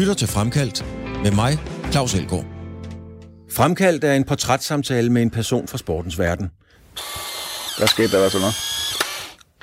lytter til Fremkaldt med mig, Claus Elgaard. Fremkaldt er en portrætssamtale med en person fra sportens verden. Hvad skete der, der sådan noget?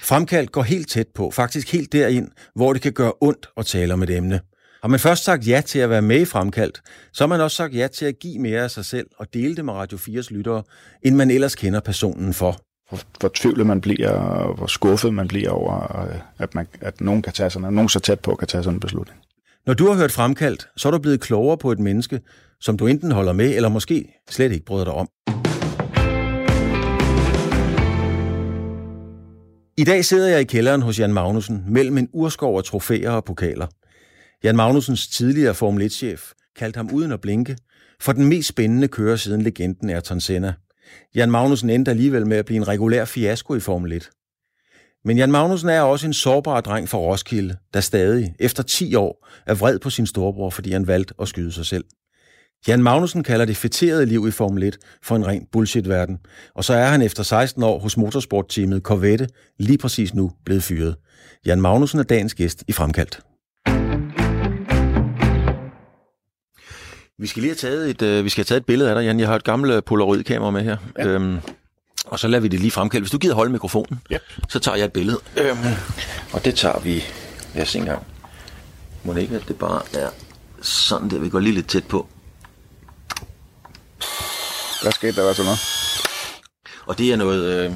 Fremkaldt går helt tæt på, faktisk helt derind, hvor det kan gøre ondt at tale om et emne. Har man først sagt ja til at være med i Fremkaldt, så har man også sagt ja til at give mere af sig selv og dele det med Radio 4's lyttere, end man ellers kender personen for. Hvor, hvor tvivlet man bliver, og hvor skuffet man bliver over, øh, at, man, at nogen, kan tage sådan, nogen så tæt på kan tage sådan en beslutning. Når du har hørt Fremkaldt, så er du blevet klogere på et menneske, som du enten holder med, eller måske slet ikke bryder dig om. I dag sidder jeg i kælderen hos Jan Magnussen mellem en urskov af trofæer og pokaler. Jan Magnusens tidligere Formel 1-chef kaldte ham uden at blinke for den mest spændende kører siden legenden Ayrton Senna. Jan Magnussen endte alligevel med at blive en regulær fiasko i Formel 1. Men Jan Magnussen er også en sårbar dreng fra Roskilde, der stadig, efter 10 år, er vred på sin storebror, fordi han valgte at skyde sig selv. Jan Magnussen kalder det fætterede liv i Formel 1 for en ren bullshit-verden, og så er han efter 16 år hos motorsportteamet Corvette lige præcis nu blevet fyret. Jan Magnussen er dagens gæst i Fremkaldt. Vi skal lige have taget et, øh, vi skal have taget et billede af dig, Jan. Jeg har et gammelt Polaroid-kamera med her. Ja. Øhm, og så lader vi det lige fremkalde. Hvis du gider holde mikrofonen, Yep. så tager jeg et billede. Øhm, og det tager vi... Lad os se engang. Må det ikke, at det bare er sådan der. Vi går lige lidt tæt på. Hvad skete der, der sådan noget? Og det er noget... Øh,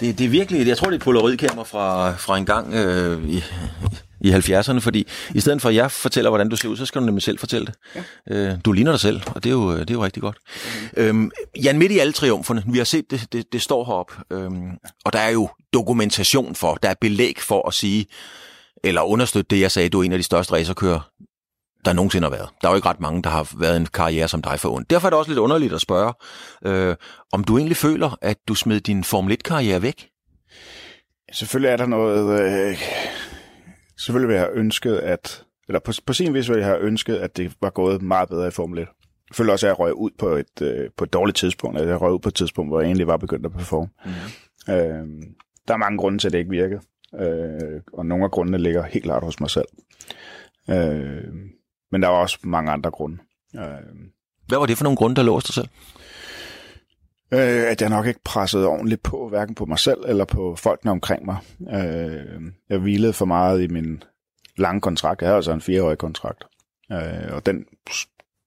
det, det er virkelig... Jeg tror, det er et Polaroid-kamera fra, fra en gang øh, i, i 70'erne, fordi i stedet for at jeg fortæller, hvordan du ser ud, så skal du nemlig selv fortælle det. Ja. Øh, du ligner dig selv, og det er jo, det er jo rigtig godt. Mm. Øhm, Jan, midt i alle triumferne, vi har set det, det, det står heroppe, øhm, og der er jo dokumentation for, der er belæg for at sige, eller understøtte det, jeg sagde, du er en af de største racerkører, der nogensinde har været. Der er jo ikke ret mange, der har været en karriere som dig for ondt. Derfor er det også lidt underligt at spørge, øh, om du egentlig føler, at du smed din Formel 1-karriere væk? Selvfølgelig er der noget... Øh, selvfølgelig vil jeg have ønsket, at... Eller på, på sin vis ville jeg have ønsket, at det var gået meget bedre i Formel 1. Jeg føler også, at jeg røg ud på et, øh, på et dårligt tidspunkt. At jeg røg ud på et tidspunkt, hvor jeg egentlig var begyndt at performe. Mm. Øh, der er mange grunde til, at det ikke virkede. Øh, og nogle af grundene ligger helt klart hos mig selv. Øh, men der er også mange andre grunde. Øh, Hvad var det for nogle grunde, der lå hos dig selv? Øh, at jeg nok ikke pressede ordentligt på, hverken på mig selv eller på folkene omkring mig. Øh, jeg hvilede for meget i min lange kontrakt. Jeg havde altså en fireårig kontrakt. Øh, og den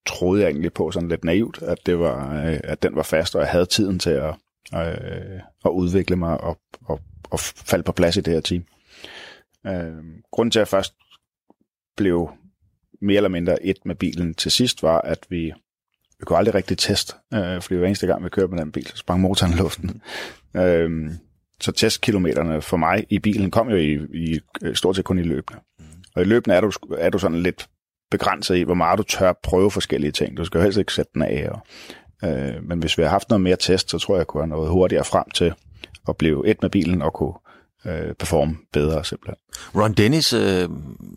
troede jeg egentlig på sådan lidt naivt, at, det var, øh, at den var fast, og jeg havde tiden til at, øh, at udvikle mig og, og, og falde på plads i det her team. Øh, grunden til, at jeg først blev mere eller mindre et med bilen til sidst, var, at vi vi kunne aldrig rigtig teste, øh, fordi hver eneste gang, vi kørte med den bil, så sprang motoren i luften. Øh, så testkilometerne for mig i bilen kom jo i, i øh, stort set kun i løbende. Og i løbende er du, er du sådan lidt begrænset i, hvor meget du tør prøve forskellige ting. Du skal jo helst ikke sætte den af. Og, øh, men hvis vi har haft noget mere test, så tror jeg, jeg kunne have noget hurtigere frem til at blive et med bilen og kunne øh, performe bedre simpelthen. Ron Dennis øh,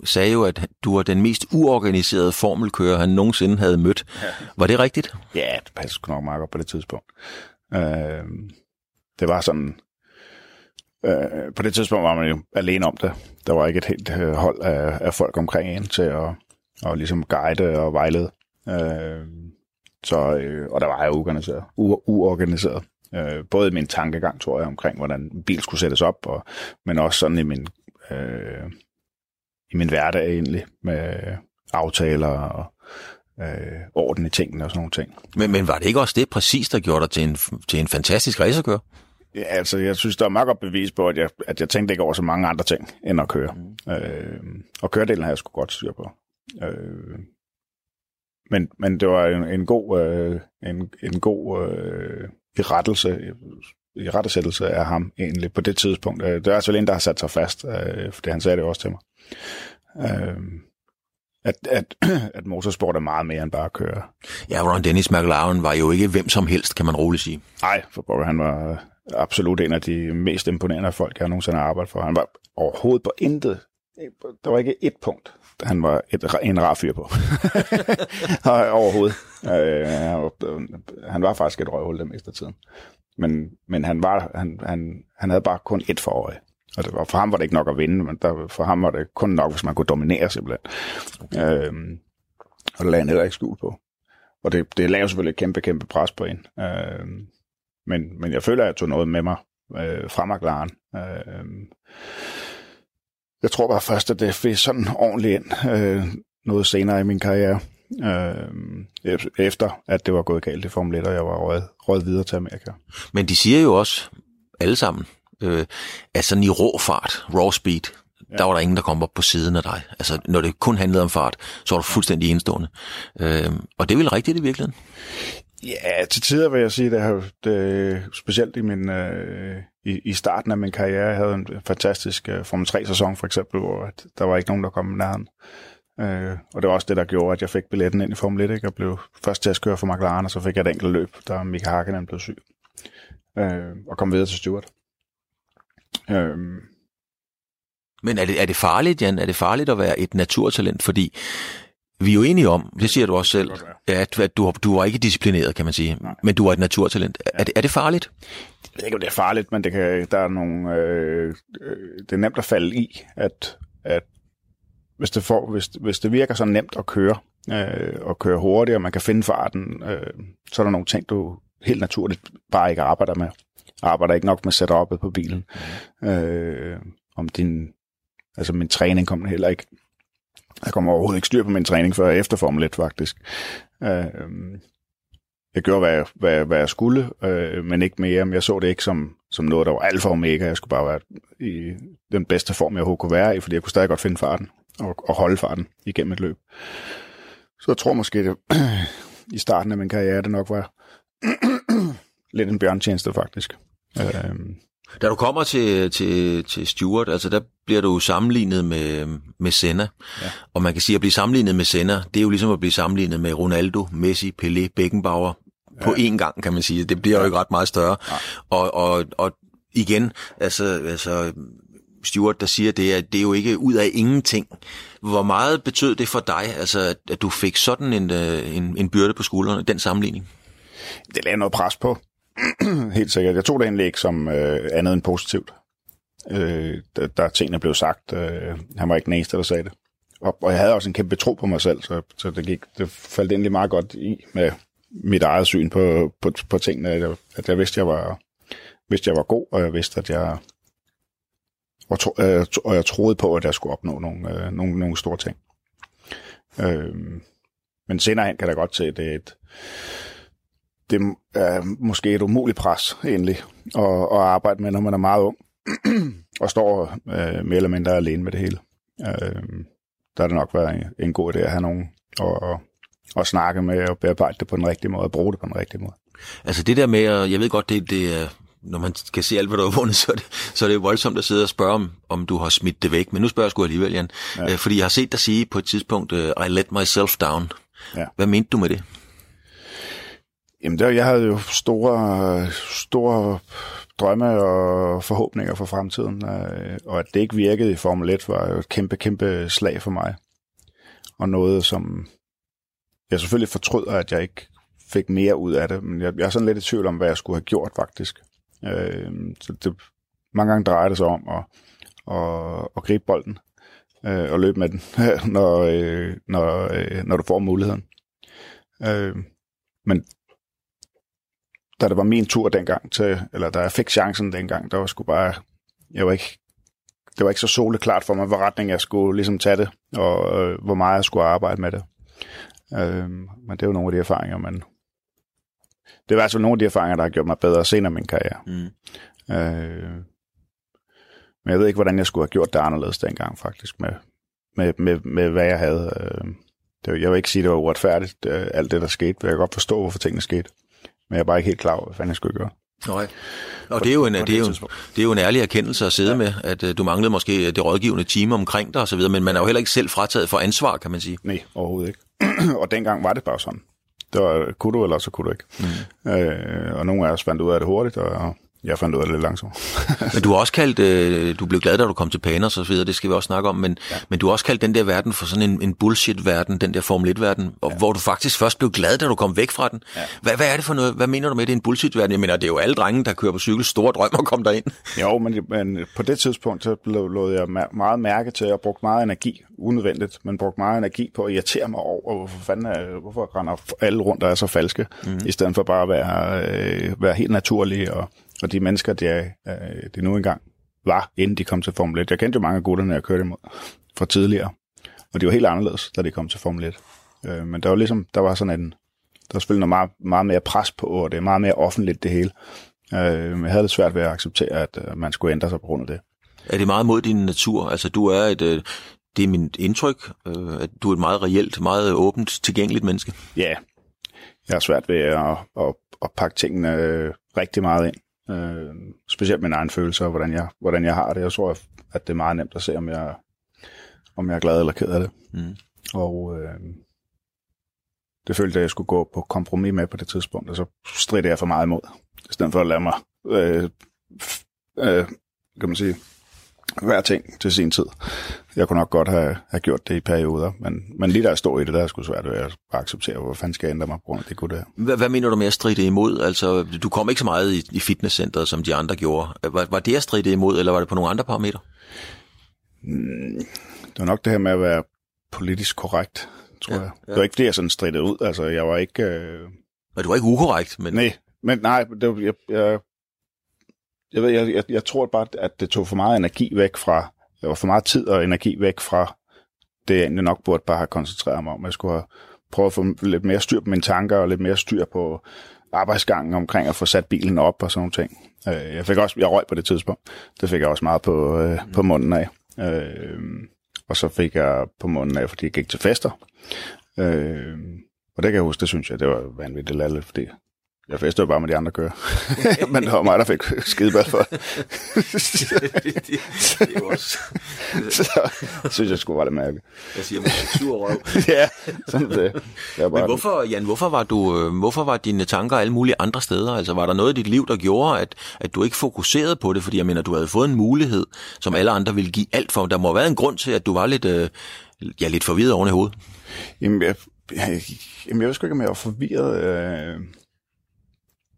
sagde jo, at du var den mest uorganiserede formelkører, han nogensinde havde mødt. Ja. Var det rigtigt? Ja, det passer sgu nok meget godt på det tidspunkt. Øh, det var sådan... Øh, på det tidspunkt var man jo alene om det. Der var ikke et helt øh, hold af, af folk omkring en til at, at ligesom guide og vejlede. Øh, så, øh, og der var jeg uorganiseret. U- uorganiseret. Øh, både i min tankegang, tror jeg, omkring, hvordan en bil skulle sættes op, og, men også sådan i min, øh, i min hverdag egentlig, med aftaler og øh, orden i tingene og sådan nogle ting. Men, men var det ikke også det præcis, der gjorde dig til en, til en fantastisk racerkører? Ja, altså, jeg synes, der er meget godt bevis på, at jeg, at jeg tænkte ikke over så mange andre ting, end at køre. Mm. Øh, og køredelen har jeg sgu godt styr på. Øh, men, men det var en, en god, øh, en, en god øh, i rettelse, i rettesættelse af ham egentlig på det tidspunkt. Øh, Det er altså en, der har sat sig fast, øh, for det han sagde det også til mig. Øh, at, at, at motorsport er meget mere end bare at køre. Ja, Ron Dennis McLaren var jo ikke hvem som helst, kan man roligt sige. Nej, for pokker, han var absolut en af de mest imponerende folk, jeg nogensinde har arbejdet for. Han var overhovedet på intet. Øh, der var ikke et punkt, han var et, en rar fyr på. overhovedet. Øh, han var- faktisk et røvhul det meste af tiden. Men, men han, var, han, han, han havde bare kun et for øje. Og det var, for ham var det ikke nok at vinde, men der, for ham var det kun nok, hvis man kunne dominere simpelthen. Okay. Øhm, Og det lagde han heller ikke skjul på. Og det, det lavede selvfølgelig et kæmpe, kæmpe pres på en. Øhm, men, men jeg føler, at jeg tog noget med mig øh, fra McLaren. Øh, jeg tror bare først, at det fik sådan ordentligt ind øh, noget senere i min karriere. Øh, efter at det var gået galt i Formel 1, og jeg var røget, røget videre til Amerika. Men de siger jo også, alle sammen, øh, at sådan i rå fart, raw speed, ja. der var der ingen, der kom op på siden af dig. Altså, når det kun handlede om fart, så var du fuldstændig enestående. Øh, og det er vel rigtigt i virkeligheden? Ja, til tider vil jeg sige, det, det specielt i, min, øh, i, i starten af min karriere, jeg havde en fantastisk øh, Formel 3-sæson for eksempel, hvor at der var ikke nogen, der kom nærheden. Øh, og det var også det, der gjorde, at jeg fik billetten ind i Formel 1. Ikke? og blev først til at køre for McLaren, og så fik jeg et enkelt løb, da Mika Hakkinen blev syg. Øh, og kom videre til Stewart. Øh, men er det, er det farligt, Jan? Er det farligt at være et naturtalent? Fordi vi er jo enige om, det siger du også selv, at, at du, du var ikke disciplineret, kan man sige, Nej. men du var et naturtalent. Ja. Er, det, er det farligt? Jeg ved ikke, om det er farligt, men det kan, der er nogle, øh, øh, det er nemt at falde i, at, at hvis, det får, hvis, hvis det virker så nemt at køre, øh, og køre hurtigt, og man kan finde farten, øh, så er der nogle ting, du helt naturligt bare ikke arbejder med. Arbejder ikke nok med setup'et på bilen. Mm. Øh, om din, altså min træning kommer heller ikke jeg kommer overhovedet ikke styr på min træning før efter Formel 1, faktisk. Øh, jeg gjorde, hvad jeg, hvad, hvad jeg skulle, øh, men ikke mere. Men jeg så det ikke som, som noget, der var alfa og omega. Jeg skulle bare være i den bedste form, jeg overhovedet kunne være i, fordi jeg kunne stadig godt finde farten og, og holde farten igennem et løb. Så jeg tror måske, det, i starten af min karriere, det nok var lidt en bjørntjeneste, faktisk. Øh, da du kommer til, til, til Stuart, altså der bliver du sammenlignet med, med Senna. Ja. Og man kan sige, at blive sammenlignet med Senna, det er jo ligesom at blive sammenlignet med Ronaldo, Messi, Pelé, Beckenbauer ja. på én gang, kan man sige. Det bliver ja. jo ikke ret meget større. Ja. Og, og, og igen, altså, altså Stuart, der siger det, at det er jo ikke ud af ingenting. Hvor meget betød det for dig, altså, at du fik sådan en, øh, en, en byrde på skuldrene, den sammenligning? Det lagde noget pres på. Helt sikkert. Jeg tog det indlæg som øh, andet end positivt. Øh, der, der tingene blev sagt. Øh, han var ikke den eneste, der sagde det. Og, og jeg havde også en kæmpe tro på mig selv, så, så det, gik, det faldt egentlig meget godt i med mit eget syn på, på, på tingene. At jeg, at jeg vidste, jeg var, vidste, jeg var god, og jeg vidste, at jeg og, tro, øh, og jeg troede på, at jeg skulle opnå nogle, øh, nogle, nogle store ting. Øh, men senere hen kan jeg godt se, at det er et, det er måske et umuligt pres egentlig at, at arbejde med, når man er meget ung og står øh, mere eller mindre alene med det hele. Øh, der er det nok været en, en god idé at have nogen og, og snakke med og bearbejde det på den rigtige måde og bruge det på den rigtige måde. Altså det der med, jeg ved godt, det, det når man kan se alt, hvad du har vundet, så er det, så er det voldsomt at sidde og spørge, om, om du har smidt det væk. Men nu spørger jeg sgu alligevel, Jan. Ja. Øh, fordi jeg har set dig sige på et tidspunkt, uh, I let myself down. Ja. Hvad mente du med det? Jamen, der, jeg havde jo store, store drømme og forhåbninger for fremtiden, øh, og at det ikke virkede i Formel 1 var jo et kæmpe, kæmpe slag for mig. Og noget, som jeg selvfølgelig fortryder, at jeg ikke fik mere ud af det, men jeg, jeg er sådan lidt i tvivl om, hvad jeg skulle have gjort faktisk. Øh, så det, mange gange drejer det sig om at, at, at gribe bolden øh, og løbe med den, når, øh, når, øh, når du får muligheden. Øh, men da det var min tur dengang til, eller da jeg fik chancen dengang, der var sgu bare, jeg var ikke, det var ikke så soleklart for mig, hvor retning jeg skulle ligesom tage det, og øh, hvor meget jeg skulle arbejde med det. Øh, men det er jo nogle af de erfaringer, man, det var altså nogle af de erfaringer, der har gjort mig bedre senere i min karriere. Mm. Øh, men jeg ved ikke, hvordan jeg skulle have gjort det anderledes dengang, faktisk, med, med, med, med hvad jeg havde. Øh, det, jeg vil ikke sige, at det var uretfærdigt, øh, alt det, der skete. Jeg kan godt forstå, hvorfor tingene skete. Men jeg er bare ikke helt klar over, hvad fanden jeg skulle gøre. Nej. Og det er jo en, det er jo, det er jo en ærlig erkendelse at sidde ja. med, at uh, du manglede måske det rådgivende team omkring dig osv., men man er jo heller ikke selv frataget for ansvar, kan man sige. Nej, overhovedet ikke. og dengang var det bare sådan. Det var, kunne du, eller så kunne du ikke. Mm. Øh, og nogle af os fandt ud af det hurtigt, og, Jeg fandt ud af det lidt langsomt. men du har også kaldt, øh, du blev glad, da du kom til Panos og så videre, det skal vi også snakke om, men, ja. men du har også kaldt den der verden for sådan en, en bullshit-verden, den der Formel 1-verden, ja. hvor du faktisk først blev glad, da du kom væk fra den. Ja. Hvad, hvad er det for noget? Hvad mener du med, det er en bullshit-verden? Jeg mener, det er jo alle drenge, der kører på cykel, store drøm at komme derind. Jo, men, men på det tidspunkt, så lod jeg meget mærke til, at jeg brugte meget energi, unødvendigt, men brugte meget energi på at irritere mig over, hvorfor fanden er, hvorfor render alle rundt, der er så falske, mm. i stedet for bare at være, øh, være helt naturlige og og de mennesker, det, øh, det nu engang var, inden de kom til Formel 1. Jeg kendte jo mange af gutterne, jeg kørte imod fra tidligere, og de var helt anderledes, da de kom til Formel 1. Øh, men der var ligesom, der var sådan en, der var selvfølgelig noget meget, meget mere pres på, og det er meget mere offentligt det hele. Øh, jeg havde lidt svært ved at acceptere, at øh, man skulle ændre sig på grund af det. Er det meget mod din natur? Altså du er et, øh, det er mit indtryk, øh, at du er et meget reelt, meget åbent, tilgængeligt menneske. Ja, jeg har svært ved at, at, at pakke tingene rigtig meget ind. Øh, specielt min egen følelse og hvordan jeg, hvordan jeg har det. Jeg tror, at det er meget nemt at se, om jeg, om jeg er glad eller ked af det. Mm. Og øh, det følte jeg, at jeg skulle gå på kompromis med på det tidspunkt, og så stridte jeg for meget imod. I stedet for at lade mig, øh, øh, kan man sige, hver ting til sin tid. Jeg kunne nok godt have, have gjort det i perioder, men, men lige der stod i det, der skulle svært ved at acceptere, hvor fanden skal jeg ændre mig på grund af det kunne det. Hvad, hvad mener du med at stride imod? Altså, du kom ikke så meget i, i fitnesscenteret, som de andre gjorde. Var, var det at stride imod, eller var det på nogle andre parametre? Mm, det var nok det her med at være politisk korrekt, tror ja, jeg. Ja. Det var ikke det, jeg sådan stridede ud. Altså, jeg var ikke... Øh... Men du var ikke ukorrekt? Men... Nej, men nej, det var, jeg, jeg, jeg, ved, jeg, jeg, jeg tror bare, at det tog for meget energi væk fra, det var for meget tid og energi væk fra det, jeg egentlig nok burde bare have koncentreret mig om. Jeg skulle have prøvet at få lidt mere styr på mine tanker og lidt mere styr på arbejdsgangen omkring at få sat bilen op og sådan nogle ting. Øh, jeg fik også, jeg røg på det tidspunkt. Det fik jeg også meget på, øh, på munden af. Øh, og så fik jeg på munden af, fordi jeg gik til fester. Øh, og det kan jeg huske, det synes jeg, det var vanvittigt lallet, fordi jeg fester jo bare med de andre kører. Men det var mig, der fik skideball for det. det, det, det, er også... så synes jeg skulle var det mærke. Jeg siger, man sur røv. ja, sådan det. det bare Men hvorfor, Jan, hvorfor var, du, øh, hvorfor var dine tanker alle mulige andre steder? Altså, var der noget i dit liv, der gjorde, at, at du ikke fokuserede på det? Fordi jeg mener, du havde fået en mulighed, som alle andre ville give alt for. Der må have været en grund til, at du var lidt, øh, ja, lidt forvirret oven i hovedet. Jamen, jeg, jeg, jamen, jeg ved sgu ikke, om jeg var forvirret. Øh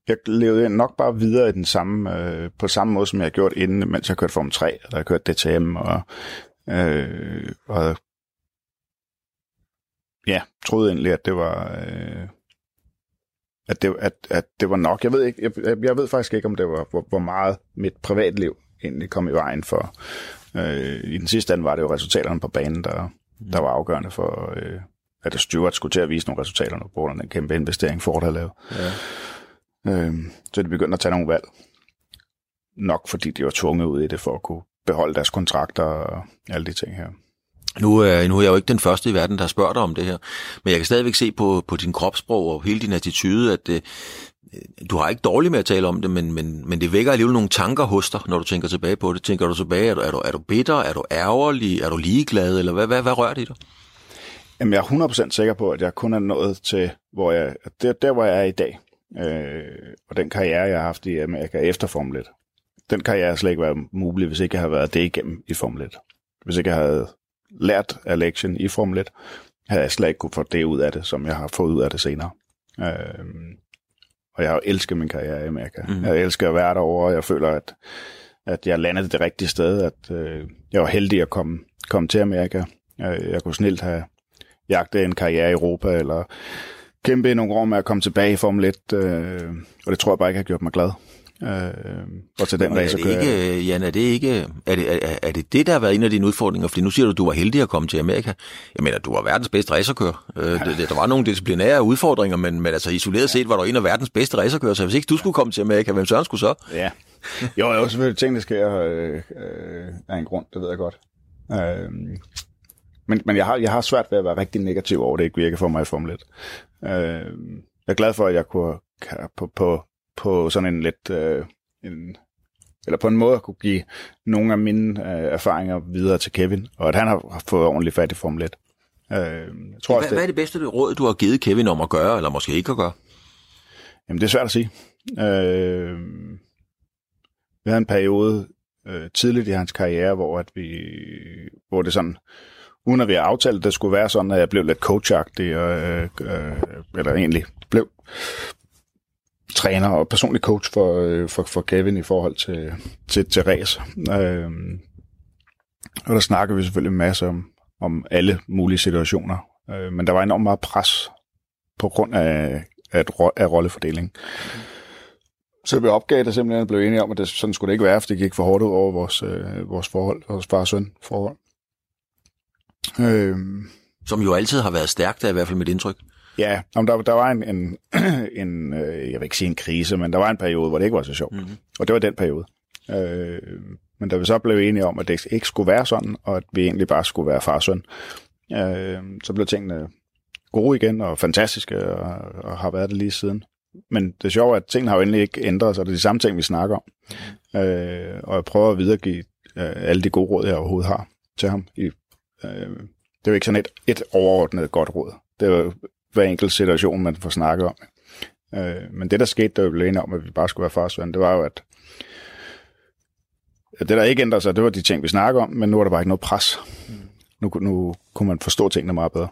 jeg levede nok bare videre i den samme, øh, på samme måde, som jeg har gjort inden, mens jeg kørte Form 3, eller jeg kørte DTM, og, øh, og ja, troede egentlig, at det var... Øh, at det, at, at det var nok. Jeg ved, ikke, jeg, jeg ved faktisk ikke, om det var, hvor, hvor meget mit privatliv egentlig kom i vejen for. Øh, I den sidste ende var det jo resultaterne på banen, der, der var afgørende for, øh, at Stewart skulle til at vise nogle resultater på grund af den kæmpe investering, Ford havde lavet. Ja. Øh, så de begyndte at tage nogle valg. Nok fordi de var tvunget ud i det for at kunne beholde deres kontrakter og alle de ting her. Nu, øh, nu er jeg jo ikke den første i verden, der spørger dig om det her, men jeg kan stadigvæk se på, på din kropssprog og hele din attitude, at øh, du har ikke dårligt med at tale om det, men, men, men det vækker alligevel nogle tanker hos dig, når du tænker tilbage på det. Tænker du tilbage, er du, er du, er du bitter, er du ærgerlig, er du ligeglad, eller hvad, hvad, hvad rører det i dig? Jamen, jeg er 100% sikker på, at jeg kun er nået til, hvor jeg, der, der hvor jeg er i dag øh, og den karriere, jeg har haft i Amerika efter Formel 1, den karriere slet ikke været mulig, hvis ikke jeg havde været det igennem i Formel 1. Hvis ikke jeg havde lært af lektion i Formel 1, havde jeg slet ikke kunne få det ud af det, som jeg har fået ud af det senere. Øh, og jeg har elsket min karriere i Amerika. Mm. Jeg elsker at være derovre, og jeg føler, at, at jeg landede det rigtige sted, at øh, jeg var heldig at komme, komme til Amerika. Jeg, jeg kunne snilt have jagtet en karriere i Europa, eller kæmpe i nogle år med at komme tilbage i Formel 1, øh, og det tror jeg bare ikke har gjort mig glad. Øh, og til den dag, så kører ikke, jeg... Jan, er det ikke, er det, er, er det det, der har været en af dine udfordringer? Fordi nu siger du, at du var heldig at komme til Amerika. Jeg mener, du var verdens bedste racerkører. Øh, ja. det, der var nogle disciplinære udfordringer, men, men altså isoleret set var du en af verdens bedste racerkører, så hvis ikke du skulle komme til Amerika, hvem søren skulle så? Ja, jo, jo selvfølgelig ting, der sker øh, øh, af en grund, det ved jeg godt. Øh, men, men jeg, har, jeg har svært ved at være rigtig negativ over, det ikke virker for mig i Formel 1. Øh, jeg er glad for, at jeg kunne på, på, på sådan en lidt... Øh, en, eller på en måde kunne give nogle af mine øh, erfaringer videre til Kevin, og at han har fået ordentligt fat i Formel 1. Øh, jeg tror, hvad, det, hvad er det bedste råd, du har givet Kevin om at gøre, eller måske ikke at gøre? Jamen, det er svært at sige. Øh, vi havde en periode øh, tidligt i hans karriere, hvor, at vi, hvor det sådan, uden at vi har aftalt, at det skulle være sådan, at jeg blev lidt coachagtig, og, øh, øh, eller egentlig blev træner og personlig coach for, øh, for, for Kevin i forhold til, til, til race. Øh, og der snakker vi selvfølgelig en masse om, om alle mulige situationer. Øh, men der var enormt meget pres på grund af, af, af rollefordeling. Så vi opgav det simpelthen og blev enige om, at det, sådan skulle det ikke være, for det gik for hårdt ud over vores, øh, vores forhold, vores far og søn forhold. Øh, Som jo altid har været stærkt, er i hvert fald mit indtryk. Ja, om der, der var en, en, en øh, jeg vil ikke sige en krise, men der var en periode, hvor det ikke var så sjovt. Mm-hmm. Og det var den periode. Øh, men da vi så blev enige om, at det ikke skulle være sådan, og at vi egentlig bare skulle være far og søn, øh, så blev tingene gode igen og fantastiske, og, og har været det lige siden. Men det er sjovt, at tingene har jo endelig ikke ændret sig. Det er de samme ting, vi snakker om. Mm. Øh, og jeg prøver at videregive øh, alle de gode råd, jeg overhovedet har til ham. I, øh, det er jo ikke sådan et, et overordnet godt råd. Det er jo hver enkelt situation, man får snakket om. Øh, men det, der skete, der blev enige om, at vi bare skulle være farsvand, det var jo, at det, der ikke ændrede sig, det var de ting, vi snakker om, men nu er der bare ikke noget pres. Nu, nu kunne man forstå tingene meget bedre.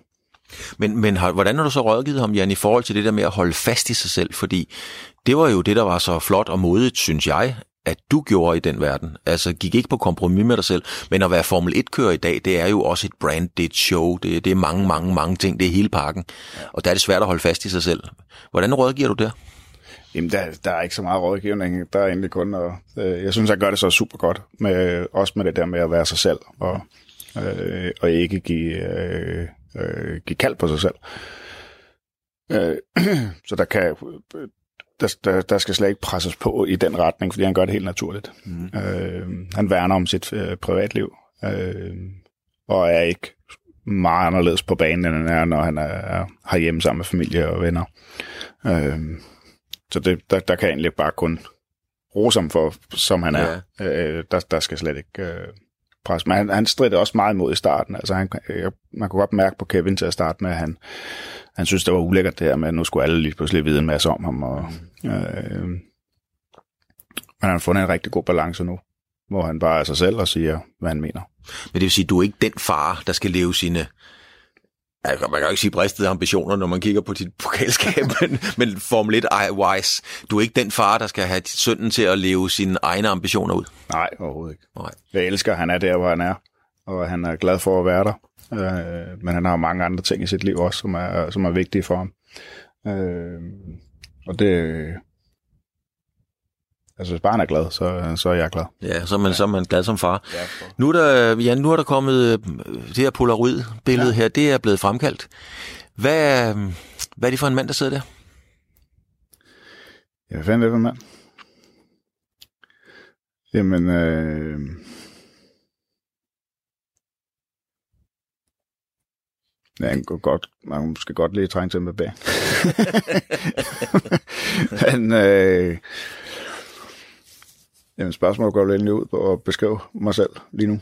Men, men har, hvordan har du så rådgivet ham, Jan, i forhold til det der med at holde fast i sig selv? Fordi det var jo det, der var så flot og modigt, synes jeg, at du gjorde i den verden. Altså gik ikke på kompromis med dig selv, men at være Formel 1-kører i dag, det er jo også et brand, det er et show, det, det er mange, mange, mange ting, det er hele pakken. Og der er det svært at holde fast i sig selv. Hvordan rådgiver du der? Jamen, der, der er ikke så meget rådgivning. Der er egentlig kun, og, øh, jeg synes, jeg gør det så super godt, med, også med det der med at være sig selv, og, øh, og ikke give, øh, øh, give kald på sig selv. Øh, så der kan, der, der, der skal slet ikke presses på i den retning, fordi han gør det helt naturligt. Mm. Øh, han værner om sit øh, privatliv, øh, og er ikke meget anderledes på banen, end han er, når han er, er hjemme sammen med familie og venner. Øh, så det, der, der kan jeg egentlig bare kun rose ham for, som han er. Ja. Øh, der, der skal slet ikke øh, pres. Men han, han strider også meget imod i starten. Altså han, jeg, man kunne godt mærke på Kevin til at starte med, at han, han synes, det var ulækkert det her med, at nu skulle alle lige pludselig vide en masse om ham. Og, mm. Øh, men han har fundet en rigtig god balance nu, hvor han bare er sig selv og siger, hvad han mener. Men det vil sige, at du er ikke den far, der skal leve sine man kan jo ikke sige bristede ambitioner, når man kigger på dit pokalskab, men, men Formel 1-wise, du er ikke den far, der skal have sønnen til at leve sine egne ambitioner ud. Nej, overhovedet ikke. Nej. Jeg elsker, at han er der, hvor han er, og han er glad for at være der. Øh, men han har mange andre ting i sit liv også, som er, som er vigtige for ham. Øh, og det, Altså, hvis barnet er glad, så, så er jeg glad. Ja, så er man, ja. så er man glad som far. Ja, nu, er der, ja, nu er der kommet øh, det her Polaroid-billede ja. her, det er blevet fremkaldt. Hvad, hvad er det for en mand, der sidder der? Ja, hvad fanden er det for en mand? Jamen, øh... Ja, han går godt, man skal godt lige trænge til med bag. Men, øh, Jamen, spørgsmålet går lidt ud på at beskrive mig selv lige nu.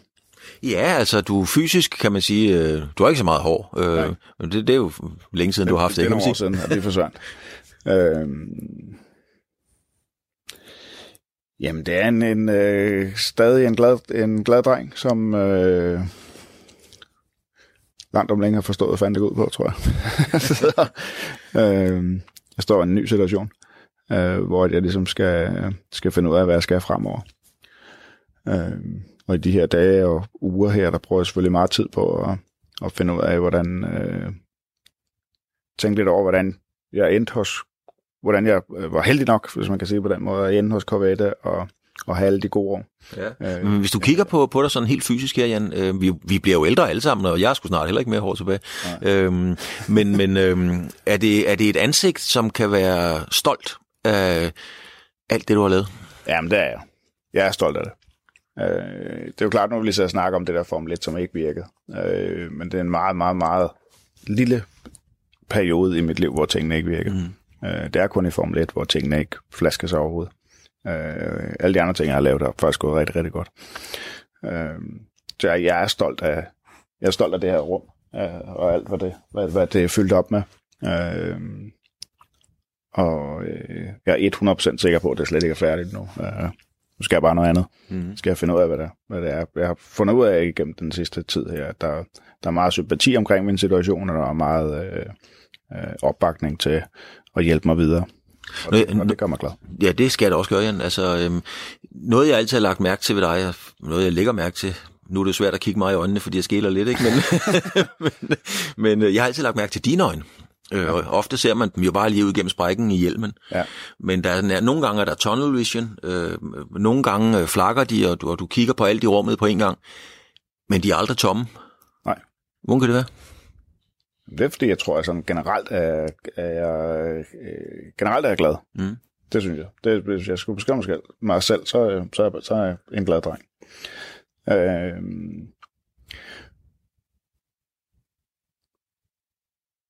Ja, altså du fysisk kan man sige, øh, du har ikke så meget hår. Øh, men det, det er jo længe siden, det, du har haft det. Det er nogle år siden, at det forsvandt. øh, jamen, det er en, en øh, stadig en glad, en glad dreng, som øh, langt om længe har forstået, hvad fanden det går ud på, tror jeg. så, øh, jeg står i en ny situation øh, hvor jeg ligesom skal, skal finde ud af, hvad jeg skal fremover. Øh, og i de her dage og uger her, der bruger jeg selvfølgelig meget tid på at, at finde ud af, hvordan... Øh, tænke lidt over, hvordan jeg endte hos... Hvordan jeg øh, var heldig nok, hvis man kan sige på den måde, at ende hos Corvette og, og have alle de gode år. Ja. Øh, Men hvis du kigger på, på dig sådan helt fysisk her, Jan, øh, vi, vi bliver jo ældre alle sammen, og jeg skulle snart heller ikke mere hår tilbage. Øhm, men men øh, er, det, er det et ansigt, som kan være stolt af alt det, du har lavet? Jamen, det er jeg. Jeg er stolt af det. Øh, det er jo klart, nu vil lige så snakke om det der Formel 1, som ikke virkede. Øh, men det er en meget, meget, meget lille periode i mit liv, hvor tingene ikke virkede. Mm. Øh, det er kun i Formel 1, hvor tingene ikke flasker sig overhovedet. Øh, alle de andre ting, jeg har lavet, har faktisk gået rigtig, rigtig godt. Øh, så jeg, jeg er stolt af jeg er stolt af det her rum, øh, og alt, hvad det, hvad, hvad det er fyldt op med. Øh, og øh, jeg er 100% sikker på, at det slet ikke er færdigt nu. Øh, nu skal jeg bare noget andet. Mm. Skal jeg finde ud af, hvad det, er, hvad det er. Jeg har fundet ud af igennem den sidste tid her, at der, der er meget sympati omkring min situation, og der er meget øh, øh, opbakning til at hjælpe mig videre. Og, det, og det gør mig glad. Ja, det skal jeg da også gøre, Jan. Altså, øhm, noget, jeg altid har lagt mærke til ved dig, noget, jeg lægger mærke til, nu er det svært at kigge mig i øjnene, fordi jeg skiller lidt, ikke? Men, men, men øh, jeg har altid lagt mærke til dine øjne. Øh, ofte ser man dem jo bare lige ud gennem sprækken i hjelmen. Ja. Men der er, nogle gange er der tunnel vision, øh, nogle gange øh, flakker de, og du, og du kigger på alt i rummet på en gang. Men de er aldrig tomme. Nej. Hvordan kan det være? Det er fordi, jeg tror, at sådan generelt er, er jeg, øh, generelt er jeg glad. Mm. Det synes jeg. Det, hvis jeg skulle beskrive mig selv, mig selv så, så, så er jeg en glad dreng. Øh,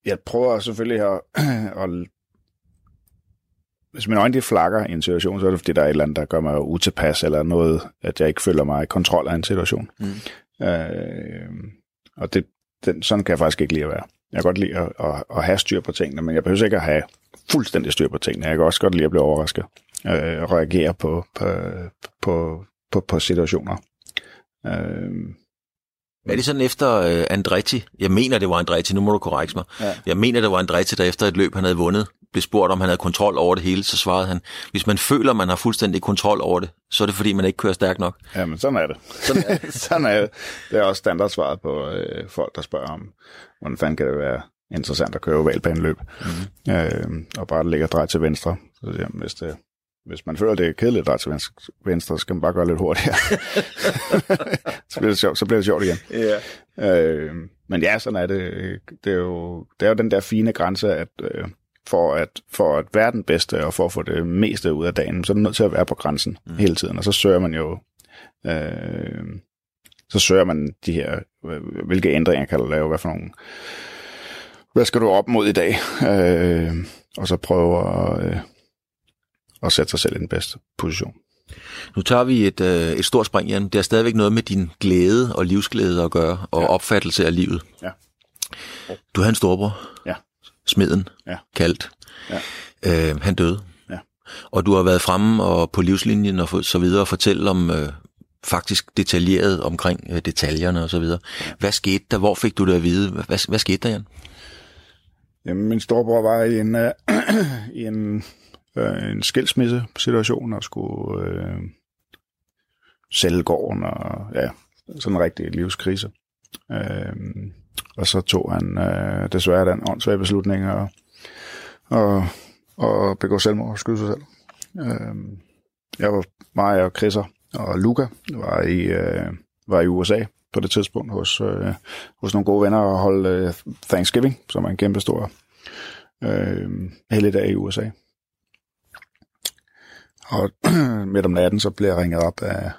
jeg prøver selvfølgelig at, at hvis mine øjne de flakker i en situation, så er det fordi, der er et eller andet, der gør mig utilpas, eller noget, at jeg ikke føler mig i kontrol af en situation. Mm. Øh, og det, den, sådan kan jeg faktisk ikke lide at være. Jeg kan godt lide at, at, at have styr på tingene, men jeg behøver ikke at have fuldstændig styr på tingene. Jeg kan også godt lide at blive overrasket øh, og reagere på, på, på, på, på situationer. Øh, er det sådan efter øh, Andretti? Jeg mener, det var Andretti, nu må du korrekte mig. Ja. Jeg mener, det var Andretti, der efter et løb, han havde vundet, blev spurgt, om han havde kontrol over det hele, så svarede han, hvis man føler, man har fuldstændig kontrol over det, så er det fordi, man ikke kører stærkt nok. Ja, men sådan er det. Sådan er det. sådan er det. det er også standardsvaret på øh, folk, der spørger om, hvordan fanden kan det være interessant at køre ovalbaneløb, mm-hmm. øh, og bare ligge og dreje til venstre. Så jamen, hvis det hvis man føler, det er kedeligt at dreje til venstre, så skal man bare gøre lidt hurtigere. så, bliver det sjovt, så bliver det sjovt igen. Yeah. Øh, men ja, sådan er det. Det er jo, det er jo den der fine grænse, at øh, for, at, for at være den bedste, og for at få det meste ud af dagen, så er du nødt til at være på grænsen mm. hele tiden. Og så søger man jo... Øh, så søger man de her, hvilke ændringer kan du lave, hvad for nogle, hvad skal du op mod i dag, øh, og så prøve at, øh, og sætte sig selv i den bedste position. Nu tager vi et, øh, et stort spring, Jan. Det har stadigvæk noget med din glæde og livsglæde at gøre, og ja. opfattelse af livet. Ja. Du havde en storbror. Ja. Smeden. Ja. Kaldt. Ja. Øh, han døde. Ja. Og du har været fremme og på livslinjen og så videre og fortælle om øh, faktisk detaljeret omkring øh, detaljerne og så videre. Ja. Hvad skete der? Hvor fik du det at vide? Hvad, hvad skete der, Jan? Jamen, min storbror var i en, øh, i en øh, en skilsmisse-situation og skulle øh, sælge gården og ja, sådan en rigtig livskrise. Øh, og så tog han øh, desværre den åndssvage beslutning og, og, og begå selvmord og skyde sig selv. Øh, jeg var mig og Chrisser og Luca var i, øh, var i USA på det tidspunkt hos, øh, hos nogle gode venner og holde øh, Thanksgiving, som er en kæmpe stor øh, helligdag i USA. Og midt om natten, så bliver jeg ringet op af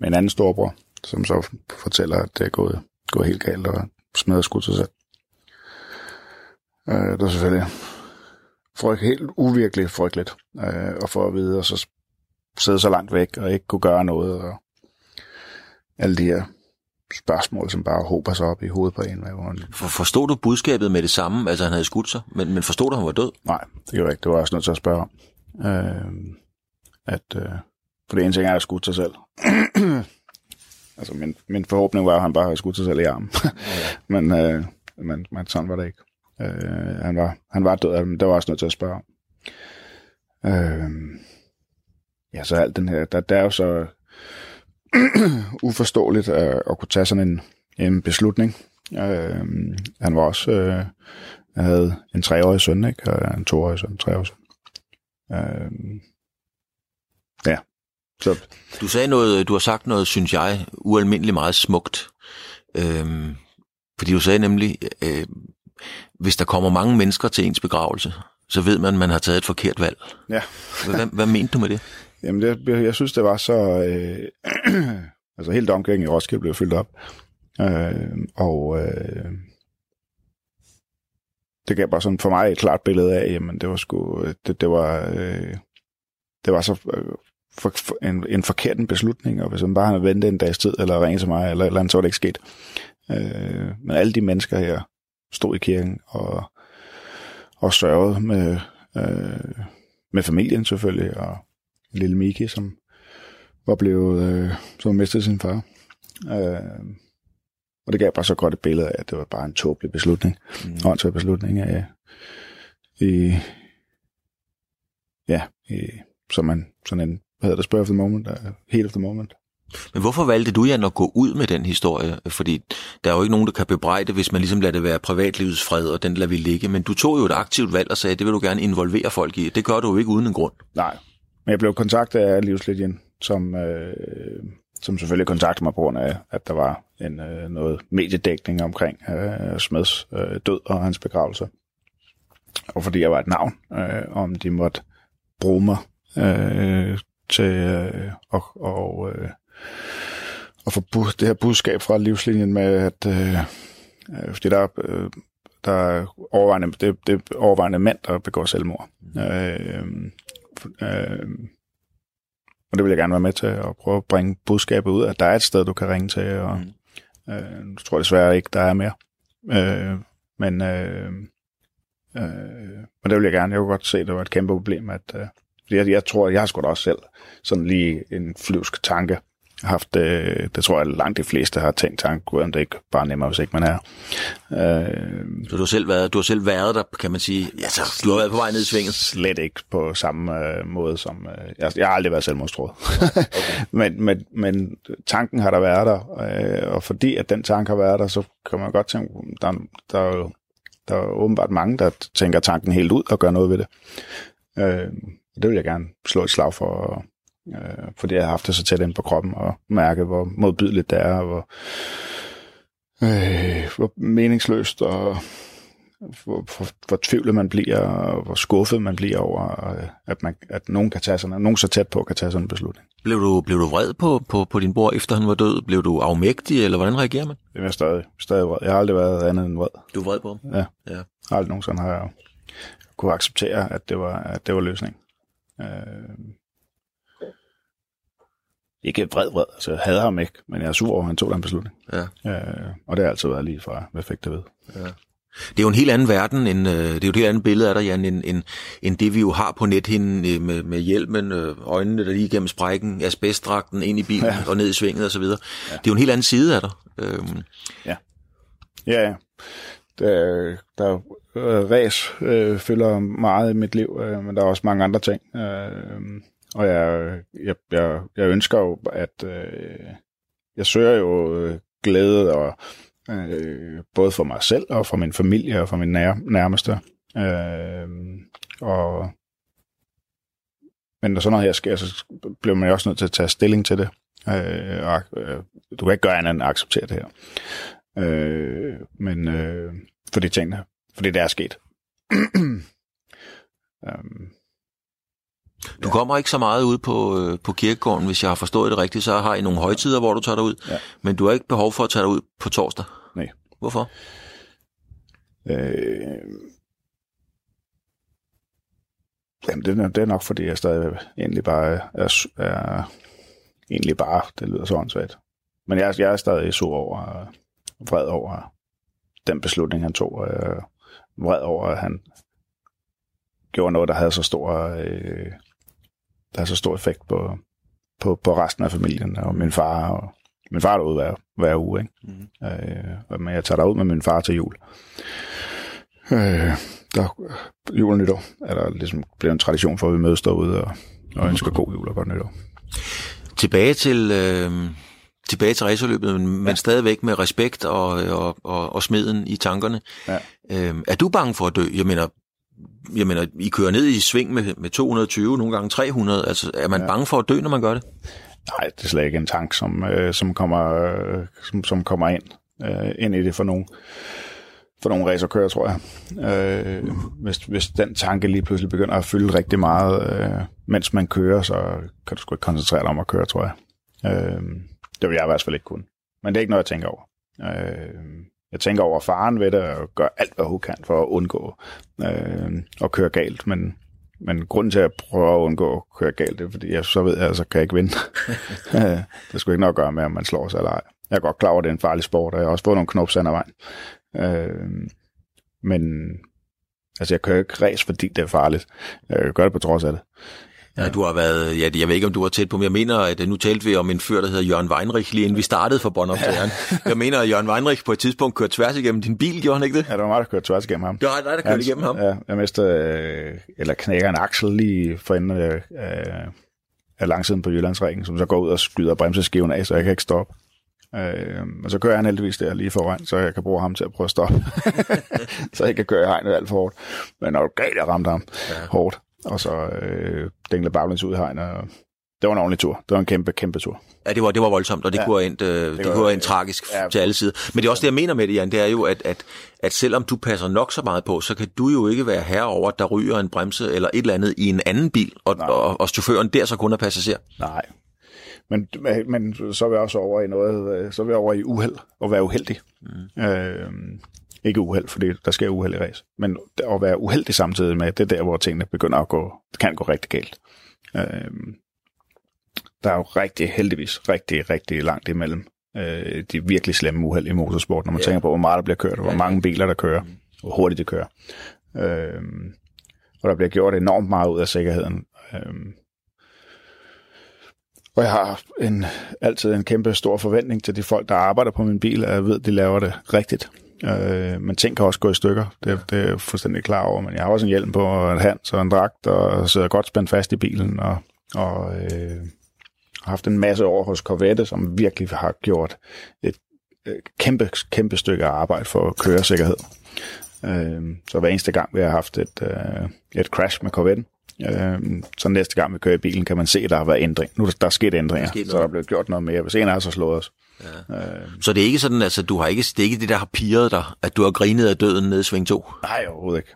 med en anden storbror, som så fortæller, at det er gået, gået helt galt, og smider skud sig selv. Øh, det er selvfølgelig frygt, helt uvirkeligt frygteligt øh, at få at vide, og så sidde så langt væk, og ikke kunne gøre noget, og alle de her spørgsmål, som bare håber sig op i hovedet på en. For, forstod du budskabet med det samme? Altså han havde skudt sig, men, men forstod du, at han var død? Nej, det gjorde jeg ikke. Det var også nødt til at spørge om. Øh, at, øh, for det ene ting er at skudt sig selv. altså min, min forhåbning var, at han bare havde skudt sig selv i armen. men, øh, men, men sådan var det ikke. Øh, han, var, han var død, men der var også nødt til at spørge. Øh, ja, så alt den her, der, der er jo så uforståeligt at, at kunne tage sådan en, en beslutning. Øh, han var også, øh, han havde en treårig søn, ikke? og en toårig søn, en treårig søn. Øh, Ja. Så. Du sagde noget, du har sagt noget, synes jeg, ualmindeligt meget smukt. Øhm, fordi du sagde nemlig, øh, hvis der kommer mange mennesker til ens begravelse, så ved man, at man har taget et forkert valg. Ja. hvad, hvad mente du med det? Jamen, det, jeg synes, det var så... Øh, altså, helt omkring i Roskilde blev fyldt op. Øh, og øh, det gav bare sådan for mig et klart billede af, jamen, det var sgu... Det, det var... Øh, det var så øh, for, for, en, en forkert beslutning, og hvis man bare havde ventet en dags tid, eller ringet til mig, eller eller andet, så var det ikke sket. Øh, men alle de mennesker her stod i kirken og, og sørgede med, øh, med familien selvfølgelig, og lille Miki, som, var blevet, øh, som mistet sin far. Øh, og det gav bare så godt et billede af, at det var bare en tåbelig beslutning. Mm. En beslutning af, i, ja, i, som man, sådan en, hvad hedder det, spur of the moment, uh, heat of the moment. Men hvorfor valgte du, Jan, at gå ud med den historie? Fordi der er jo ikke nogen, der kan bebrejde, hvis man ligesom lader det være privatlivets fred, og den lader vi ligge. Men du tog jo et aktivt valg og sagde, det vil du gerne involvere folk i. Det gør du jo ikke uden en grund. Nej, men jeg blev kontaktet af Livslinjen, som, øh, som selvfølgelig kontaktede mig på grund af, at der var en, øh, noget mediedækning omkring øh, Smeds øh, død og hans begravelse. Og fordi jeg var et navn, øh, om de måtte bruge mig øh, til øh, og, og, øh, at få bu- det her budskab fra livslinjen med, at øh, øh fordi der, øh, der er overvejende, det, det er overvejende mænd, der begår selvmord. Øh, øh, og det vil jeg gerne være med til at prøve at bringe budskabet ud, at der er et sted, du kan ringe til, og mm. øh, jeg tror desværre ikke, der er mere. Øh, men, øh, øh, men det vil jeg gerne. Jeg kunne godt se, at det var et kæmpe problem, at øh, jeg, jeg tror, jeg har sgu da også selv sådan lige en flyvsk tanke, haft, øh, det tror jeg langt de fleste har tænkt tanken, om det ikke bare nemmere, hvis ikke man er. Øh, så du har, selv været, du har selv været der, kan man sige, ja, så du har været på vej ned i svinget? Slet ikke på samme øh, måde som, øh, jeg, jeg har aldrig været selvmordstroet. Okay. men, men, men tanken har der været der, øh, og fordi at den tanke har været der, så kan man godt tænke, der, der, er jo, der er åbenbart mange, der tænker tanken helt ud og gør noget ved det. Øh, det vil jeg gerne slå et slag for, øh, fordi jeg har haft det så tæt ind på kroppen og mærke, hvor modbydeligt det er, og hvor, øh, hvor meningsløst og hvor, hvor, hvor tvivlet man bliver, og hvor skuffet man bliver over, øh, at, man, at nogen, kan tage sådan, nogen så tæt på kan tage sådan en beslutning. Blev du, blev du vred på, på, på din bror, efter han var død? Blev du afmægtig, eller hvordan reagerer man? Det er stadig, stadig vred. Jeg har aldrig været andet end vred. Du er vred på ham? Ja. ja. Aldrig nogensinde har jeg kunne acceptere, at det var, at det var løsningen. Øh, ikke vred, vred. Altså, jeg hader ham ikke, men jeg er sur over, at han tog den beslutning. Ja. Øh, og det har altid været lige fra, hvad fik det ved. Ja. Det er jo en helt anden verden, end, øh, det er jo et helt andet billede af dig, Jan, end, end, end det vi jo har på nethinden øh, med, med hjelmen, øh, øjnene der lige gennem sprækken, asbestdragten ind i bilen ja. og ned i svinget osv. Ja. Det er jo en helt anden side af dig. Øhm. Ja. Ja, ja. Der, der øh, ræs øh, fylder meget i mit liv, øh, men der er også mange andre ting. Øh, og jeg, øh, jeg, jeg, jeg ønsker jo, at øh, jeg søger jo øh, glæde og øh, både for mig selv og for min familie og for min nær, nærmeste. Øh, og men når sådan noget her sker, så bliver man jo også nødt til at tage stilling til det. Øh, og, øh, du kan ikke gøre andet end at acceptere det her. Øh, men øh, for de tingene, fordi det er sket. um, du kommer ikke så meget ud på, øh, på kirkegården, hvis jeg har forstået det rigtigt, så har I nogle højtider, hvor du tager dig ud, ja. men du har ikke behov for at tage dig ud på torsdag? Nej. Hvorfor? Øh, jamen, det, er, det er nok, fordi jeg stadig egentlig bare er, er egentlig bare, det lyder så åndssvagt. Men jeg, jeg er stadig sur over, vred over den beslutning, han tog, og jeg vred over, at han gjorde noget, der havde så stor, øh, der havde så stor effekt på, på, på resten af familien, og min far, og min far er derude hver, hver uge, ikke? Mm. Øh, men jeg tager derud med min far til jul. Øh, der, jul og nytår er der ligesom blevet en tradition for, at vi mødes derude og, og ønsker god jul og godt nytår. Tilbage til, øh, tilbage til racerløbet, men, ja. men stadigvæk med respekt og, og, og, og smeden i tankerne. Ja. Øhm, er du bange for at dø? Jeg mener, jeg mener, I kører ned i sving med, med 220, nogle gange 300. Altså, er man ja. bange for at dø, når man gør det? Nej, det er slet ikke en tank, som, øh, som, kommer, øh, som, som kommer ind, øh, ind i det for nogen for nogle racerkører, tror jeg. Øh, hvis, hvis den tanke lige pludselig begynder at fylde rigtig meget, øh, mens man kører, så kan du sgu ikke koncentrere dig om at køre, tror jeg. Øh, det vil jeg i hvert fald ikke kunne. Men det er ikke noget, jeg tænker over. Øh, jeg tænker over faren ved det, og gør alt, hvad hun kan for at undgå øh, at køre galt. Men, men grunden til at prøve at undgå at køre galt, det er, fordi jeg så ved, at jeg så kan jeg ikke vinde. det skulle ikke noget at gøre med, om man slår sig eller ej. Jeg er godt klar over, at det er en farlig sport, og jeg har også fået nogle knops af vejen. Øh, men altså, jeg kører ikke race, fordi det er farligt. Jeg gør det på trods af det. Ja, du har været, ja, jeg ved ikke, om du var tæt på, men jeg mener, at nu talte vi om en fyr, der hedder Jørgen Weinrich, lige inden vi startede for båndoptageren. Ja. jeg mener, at Jørgen Weinrich på et tidspunkt kørte tværs igennem din bil, gjorde han ikke det? Ja, det var mig, der kørte tværs igennem ham. Det var dig, der kørte ja, igennem ham? Ja, jeg mistede, øh, eller knækker en aksel lige for enden af, af, af langsiden på Jyllandsringen, som så går ud og skyder bremseskiven af, så jeg kan ikke stoppe. Øh, og så kører han heldigvis der lige foran, så jeg kan bruge ham til at prøve at stoppe. så jeg kan køre i hegnet alt for hårdt. Men når du galt, jeg ramte ham ja. hårdt. Og så øh, dængle baglæns ud. Og det var en ordentlig tur. Det var en kæmpe, kæmpe tur. Ja, det var, det var voldsomt, og det ja, kunne have endt, øh, det, det kunne have endt tragisk ja, til alle sider. Men det er også det, jeg mener med det, Jan, det er jo, at, at, at selvom du passer nok så meget på, så kan du jo ikke være herre over, at der ryger en bremse eller et eller andet i en anden bil, og, og, og chaufføren der så kun er passager. Nej, men, men så er vi også over i noget, så er vi over i uheld, og være uheldig. Mm. Øh, ikke uheld, fordi der sker uheld i race, men at være uheldig samtidig med, det er der, hvor tingene begynder at gå, det kan gå rigtig galt. Øh, der er jo rigtig, heldigvis, rigtig, rigtig langt imellem øh, de virkelig slemme uheld i motorsport, når man ja. tænker på, hvor meget der bliver kørt, og hvor mange biler der kører, mm. hvor hurtigt det kører. Øh, og der bliver gjort enormt meget ud af sikkerheden. Øh, og jeg har en, altid en kæmpe stor forventning til de folk, der arbejder på min bil, at jeg ved, at de laver det rigtigt. Øh, men ting kan også gå i stykker, det, det er jeg fuldstændig klar over. Men jeg har også en hjelm på, og en hands og en dragt, og sidder godt spændt fast i bilen, og, og øh, har haft en masse år hos Corvette, som virkelig har gjort et kæmpe, kæmpe stykke arbejde for køresikkerhed. Øh, så hver eneste gang, vi har haft et, øh, et crash med Corvette, Øh, så næste gang vi kører i bilen, kan man se, at der har været ændring. Nu der er sket ændringer, der så der er blevet gjort noget mere. Hvis en af os har slået os. Ja. Øh, så det er ikke sådan, altså du har ikke, det ikke det, der har piret dig, at du har grinet af døden nede i Sving 2? Nej, overhovedet ikke.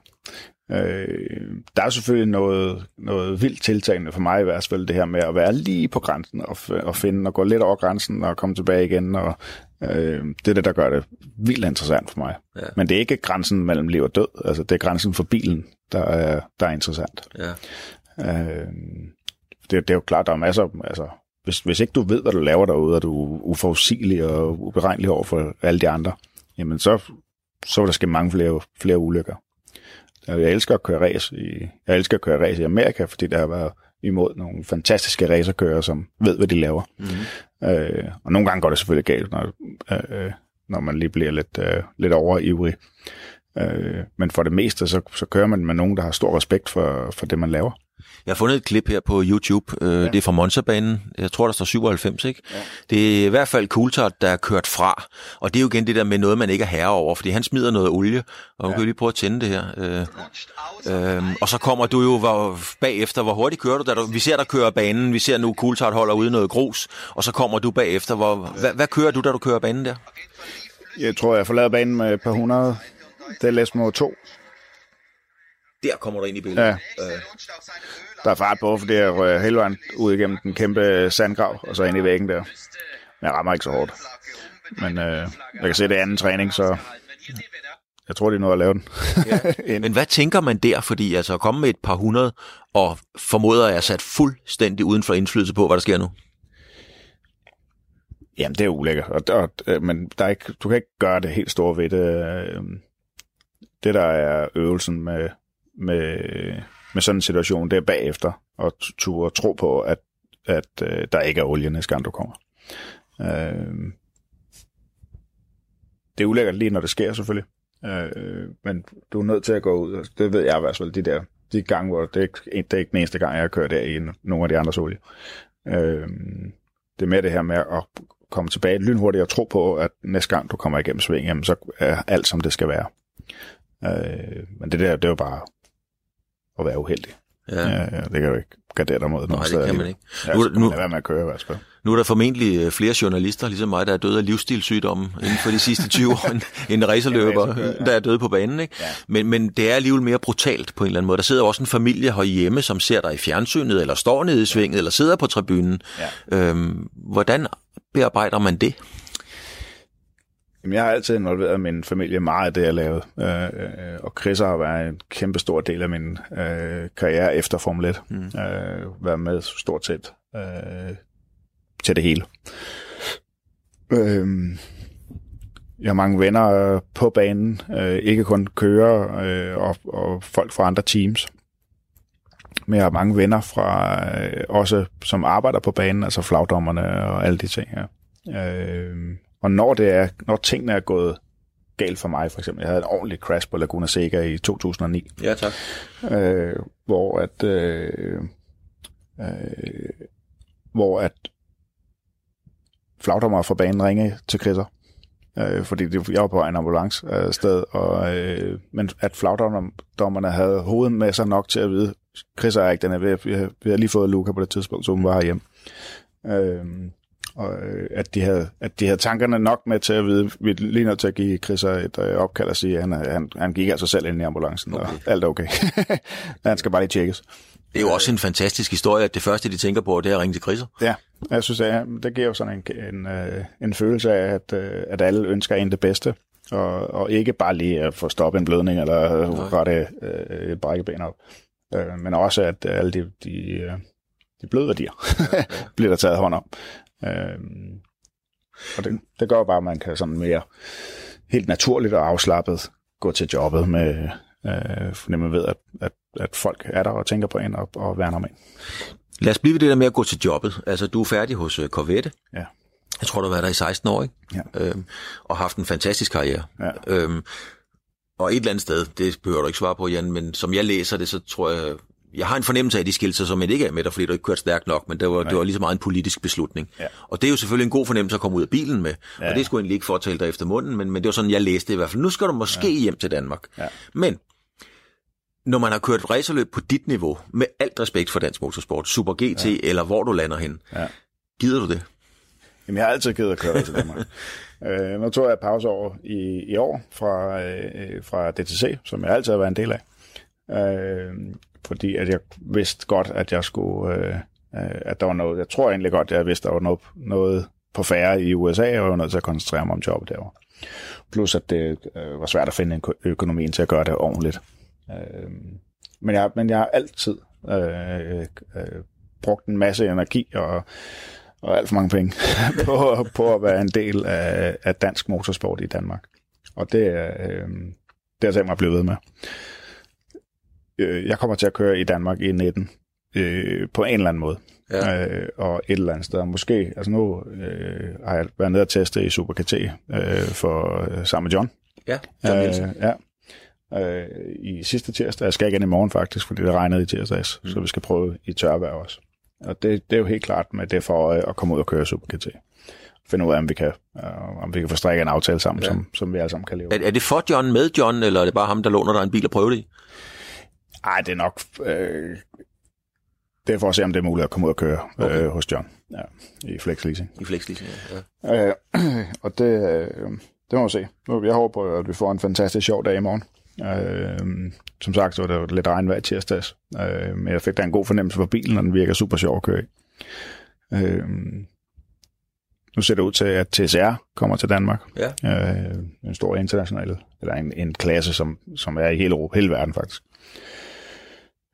Øh, der er selvfølgelig noget, noget vildt tiltagende for mig i hvert fald, det her med at være lige på grænsen og, og finde og gå lidt over grænsen og komme tilbage igen. Og, øh, det er det, der gør det vildt interessant for mig. Ja. Men det er ikke grænsen mellem liv og død, altså det er grænsen for bilen, der er, der er interessant. Ja. Øh, det, det er jo klart, der er masser, altså hvis, hvis ikke du ved, hvad du laver derude, og du er uforudsigelig og uberegnelig over for alle de andre, jamen så, så vil der ske mange flere, flere ulykker. Jeg elsker at køre race i, jeg elsker at køre race i Amerika, fordi der har været imod nogle fantastiske racerkører, som ved, hvad de laver. Mm-hmm. Øh, og nogle gange går det selvfølgelig galt, når, øh, når man lige bliver lidt, øh, lidt overivrig. Øh, men for det meste, så, så kører man med nogen, der har stor respekt for, for det, man laver. Jeg har fundet et klip her på YouTube. Øh, ja. Det er fra Monza-banen. Jeg tror, der står 97, ikke? Ja. Det er i hvert fald Coulthard, der er kørt fra. Og det er jo igen det der med noget, man ikke er herre over, fordi han smider noget olie. Og ja. kan lige prøve at tænde det her. Øh, øh, og så kommer du jo hvor, bagefter. Hvor hurtigt kører du? Da du? Vi ser, der kører banen. Vi ser nu, Coulthard holder ude noget grus. Og så kommer du bagefter. Hvor, hvad, hvad kører du, da du kører banen der? Jeg tror, jeg forlader banen med et par hundrede. Det er Lesmo 2. Der kommer du ind i billedet. Ja. Øh. Der er fart på, fordi jeg rører hele vejen ud igennem den kæmpe sandgrav, og så ind i væggen der. Men jeg rammer ikke så hårdt. Men øh, jeg kan se, det er anden træning, så jeg tror, det er noget at lave den. ja. Men hvad tænker man der? Fordi altså at komme med et par hundrede, og formoder jeg sat fuldstændig uden for indflydelse på, hvad der sker nu? Jamen, det er ulækkert. Og, og, øh, men der er ikke, du kan ikke gøre det helt store ved det. Øh, det, der er øvelsen med, med, med sådan en situation, der bagefter, og turde tro på, at, at øh, der ikke er olie næste gang, du kommer. Øh, det er ulækkert lige, når det sker, selvfølgelig. Øh, men du er nødt til at gå ud, det ved jeg i hvert fald, de der de gange, hvor det er, ikke, det er ikke den eneste gang, jeg har kørt der i nogle af de andres olie. Øh, det er mere det her med at komme tilbage lynhurtigt og tro på, at næste gang du kommer igennem sving, jamen, så er alt, som det skal være. Øh, men det der, det er jo bare at være uheldig. Ja. ja, ja det kan jo ikke gardere dig mod Nej, det kan man ikke. Ja, nu, nu, være med at køre, hvad nu er der formentlig øh, flere journalister, ligesom mig, der er døde af livsstilssygdomme inden for de sidste 20 år, end racerløber, der er døde på banen. Ikke? Ja. Men, men det er alligevel mere brutalt på en eller anden måde. Der sidder også en familie herhjemme, som ser dig i fjernsynet, eller står nede i svinget, ja. eller sidder på tribunen. Ja. Øhm, hvordan bearbejder man det? Jeg har altid involveret min familie meget i det, jeg lavede. Øh, øh, og Chris har været en kæmpe stor del af min øh, karriere efter Formel 1. Mm. Øh, været med stort set øh, til det hele. Øh, jeg har mange venner på banen, øh, ikke kun kører øh, og, og folk fra andre teams. men jeg har mange venner fra, øh, også som arbejder på banen, altså flagdommerne og alle de ting her. Øh, og når, det er, når tingene er gået galt for mig, for eksempel, jeg havde en ordentlig crash på Laguna Seca i 2009. Ja, tak. Øh, hvor at, øh, øh, hvor at flagdommer fra banen ringede til Chrisser, øh, fordi det, jeg var på en ambulance øh, sted, og, øh, men at flagdommerne havde hovedet med sig nok til at vide, Chris er ikke den er ved, vi har, vi lige fået Luca på det tidspunkt, så hun var hjemme. Øh, og øh, at de, havde, at de havde tankerne nok med til at vide, vi lige nødt til at give Chris et øh, opkald og sige, at han, han, han gik altså selv ind i ambulancen, okay. og alt er okay. han skal bare lige tjekkes. Det er jo også en fantastisk historie, at det første, de tænker på, det er at ringe til Chrisser. Ja, jeg synes, at det giver jo sådan en, en, øh, en følelse af, at, øh, at alle ønsker en det bedste, og, og ikke bare lige at få stoppet en blødning, eller rette øh, et brækkeben op, øh, men også at alle de, de, de bløde værdier ja, ja. bliver der taget hånd om. Øh, og det, det gør bare, at man kan sådan mere helt naturligt og afslappet gå til jobbet med, øh, fordi man ved, at, at, at folk er der og tænker på en og, og værner om en. Lad os blive ved det der med at gå til jobbet. Altså, du er færdig hos uh, Corvette. Ja. Jeg tror, du har været der i 16 år, ikke? Ja. Øhm, og haft en fantastisk karriere. Ja. Øhm, og et eller andet sted, det behøver du ikke svare på, Jan, men som jeg læser det, så tror jeg, jeg har en fornemmelse af, at de skilte sig som ikke er med dig, fordi du ikke kørte stærkt nok, men det var, det var lige så meget en politisk beslutning. Ja. Og det er jo selvfølgelig en god fornemmelse at komme ud af bilen med, Ja. og det skulle egentlig ikke fortælle dig efter munden, men, men det var sådan, jeg læste det i hvert fald. Nu skal du måske ja. hjem til Danmark. Ja. Men når man har kørt racerløb på dit niveau, med alt respekt for dansk motorsport, Super GT ja. eller hvor du lander hen, Ja. gider du det? Jamen, jeg har altid givet at køre til Danmark. øh, nu tog jeg et pause over i, i år fra, øh, fra DTC, som jeg altid har været en del af. Øh, fordi at jeg vidste godt, at jeg skulle, øh, øh, at der var noget, jeg tror egentlig godt, at jeg vidste, at der var noget, noget på færre i USA, og jeg var nødt til at koncentrere mig om jobbet derovre. Plus at det øh, var svært at finde en økonomien til at gøre det ordentligt. Øh, men, jeg, men jeg har altid øh, øh, brugt en masse energi og, og alt for mange penge på, på at være en del af, af dansk motorsport i Danmark. Og det, øh, det har jeg tænkt mig at blive ved med. Øh, Jeg kommer til at køre i Danmark i 19 øh, på en eller anden måde. Ja. Øh, og et eller andet sted. Måske, altså nu øh, har jeg været nede og teste i Super KT øh, for, øh, sammen med John. Ja, John Nielsen. Øh, ja. Øh, I sidste tirsdag. Jeg skal igen i morgen faktisk, fordi det regnede i tirsdags, mm. så vi skal prøve i tørvejr også. Og det, det er jo helt klart med det for øje at komme ud og køre Super GT. Finde ud af, om vi kan, øh, om vi kan forstrække en aftale sammen, ja. som, som vi alle sammen kan leve. Er, er det for John med John, eller er det bare ham, der låner dig en bil og prøver det i? Ej, det er nok... Øh, det er for at se, om det er muligt at komme ud og køre Okay. okay. øh, hos John ja, i Flex Leasing. I flexleasing, ja. Øh, og det, øh, det må vi se. Nu- Jeg håber, på, at vi får en fantastisk sjov dag i morgen. Øh, som sagt, så var det lidt regnvejr i tirsdags, øh, men jeg fik da en god fornemmelse for bilen, og den virker super sjov at køre i. Øh, nu ser det ud til, at TSR kommer til Danmark. Ja. Øh, en stor international, eller en, en klasse, som, som er i hele Europa, hele verden faktisk.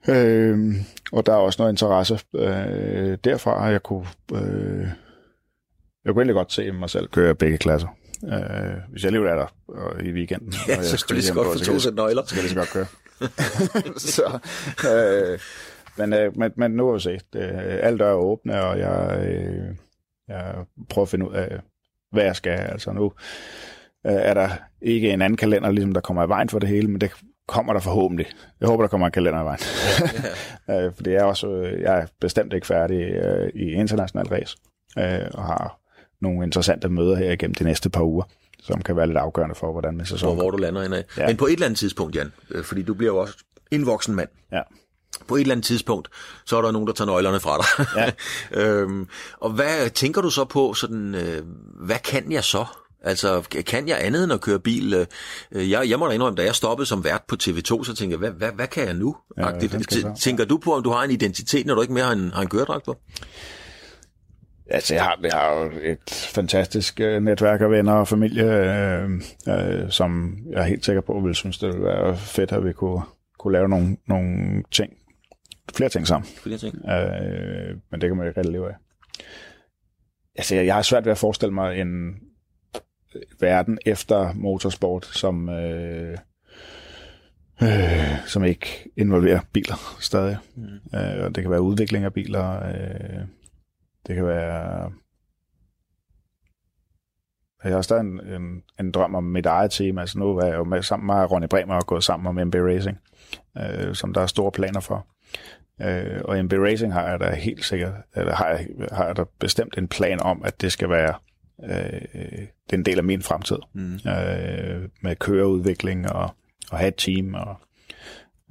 Øh, og der er også noget interesse øh, derfra, jeg kunne, øh, jeg kunne egentlig godt se mig selv køre begge klasser. Øh, hvis jeg alligevel er der øh, i weekenden. og Ja, jeg så skal skulle lige så godt få to sæt nøgler. Så kan jeg lige så godt køre. så, øh, men, øh, men, men nu har vi se. Det, alle døre er åbne, og jeg, øh, jeg prøver at finde ud af, hvad jeg skal. Altså nu øh, er der ikke en anden kalender, ligesom der kommer i vejen for det hele, men det kommer der forhåbentlig. Jeg håber, der kommer en kalender i vejen. Øh, fordi jeg er, også, øh, jeg er bestemt ikke færdig øh, i international race, øh, og har nogle interessante møder her igennem de næste par uger, som kan være lidt afgørende for, hvordan min Hvor, sæson hvor du lander henad. Ja. Ja. Men på et eller andet tidspunkt, Jan, fordi du bliver jo også en voksen mand. Ja. På et eller andet tidspunkt, så er der nogen, der tager nøglerne fra dig. Ja. øhm, og hvad tænker du så på, sådan, øh, hvad kan jeg så? Altså, kan jeg andet end at køre bil? Øh, Jeg, jeg må da indrømme, da jeg stoppede som vært på TV2, så tænkte jeg, hvad, hvad, hvad kan jeg nu? Ja, jeg? Tænker du på, om du har en identitet, når du ikke mere har en, har en køredragt på? Altså, jeg har, jeg har jo et fantastisk øh, netværk af venner og familie, øh, øh, som jeg er helt sikker på, vil synes, det ville være fedt, at vi kunne, kunne lave nogle, nogle ting, flere ting sammen. Jeg tænker, Øh, men det kan man jo ikke rigtig leve af. Altså, jeg jeg har svært ved at forestille mig en verden efter motorsport, som, øh, øh, som ikke involverer biler stadig. Mm. Øh, og det kan være udvikling af biler. Øh, det kan være... Jeg har stadig en, en, en drøm om mit eget team. Altså nu er jeg jo med, sammen med Ronny Bremer og gået sammen om MB Racing, øh, som der er store planer for. Øh, og MB Racing har jeg da helt sikkert, eller har jeg, har jeg da bestemt en plan om, at det skal være øh, det er en del af min fremtid. Mm. Øh, med køreudvikling og, og have et team. Og,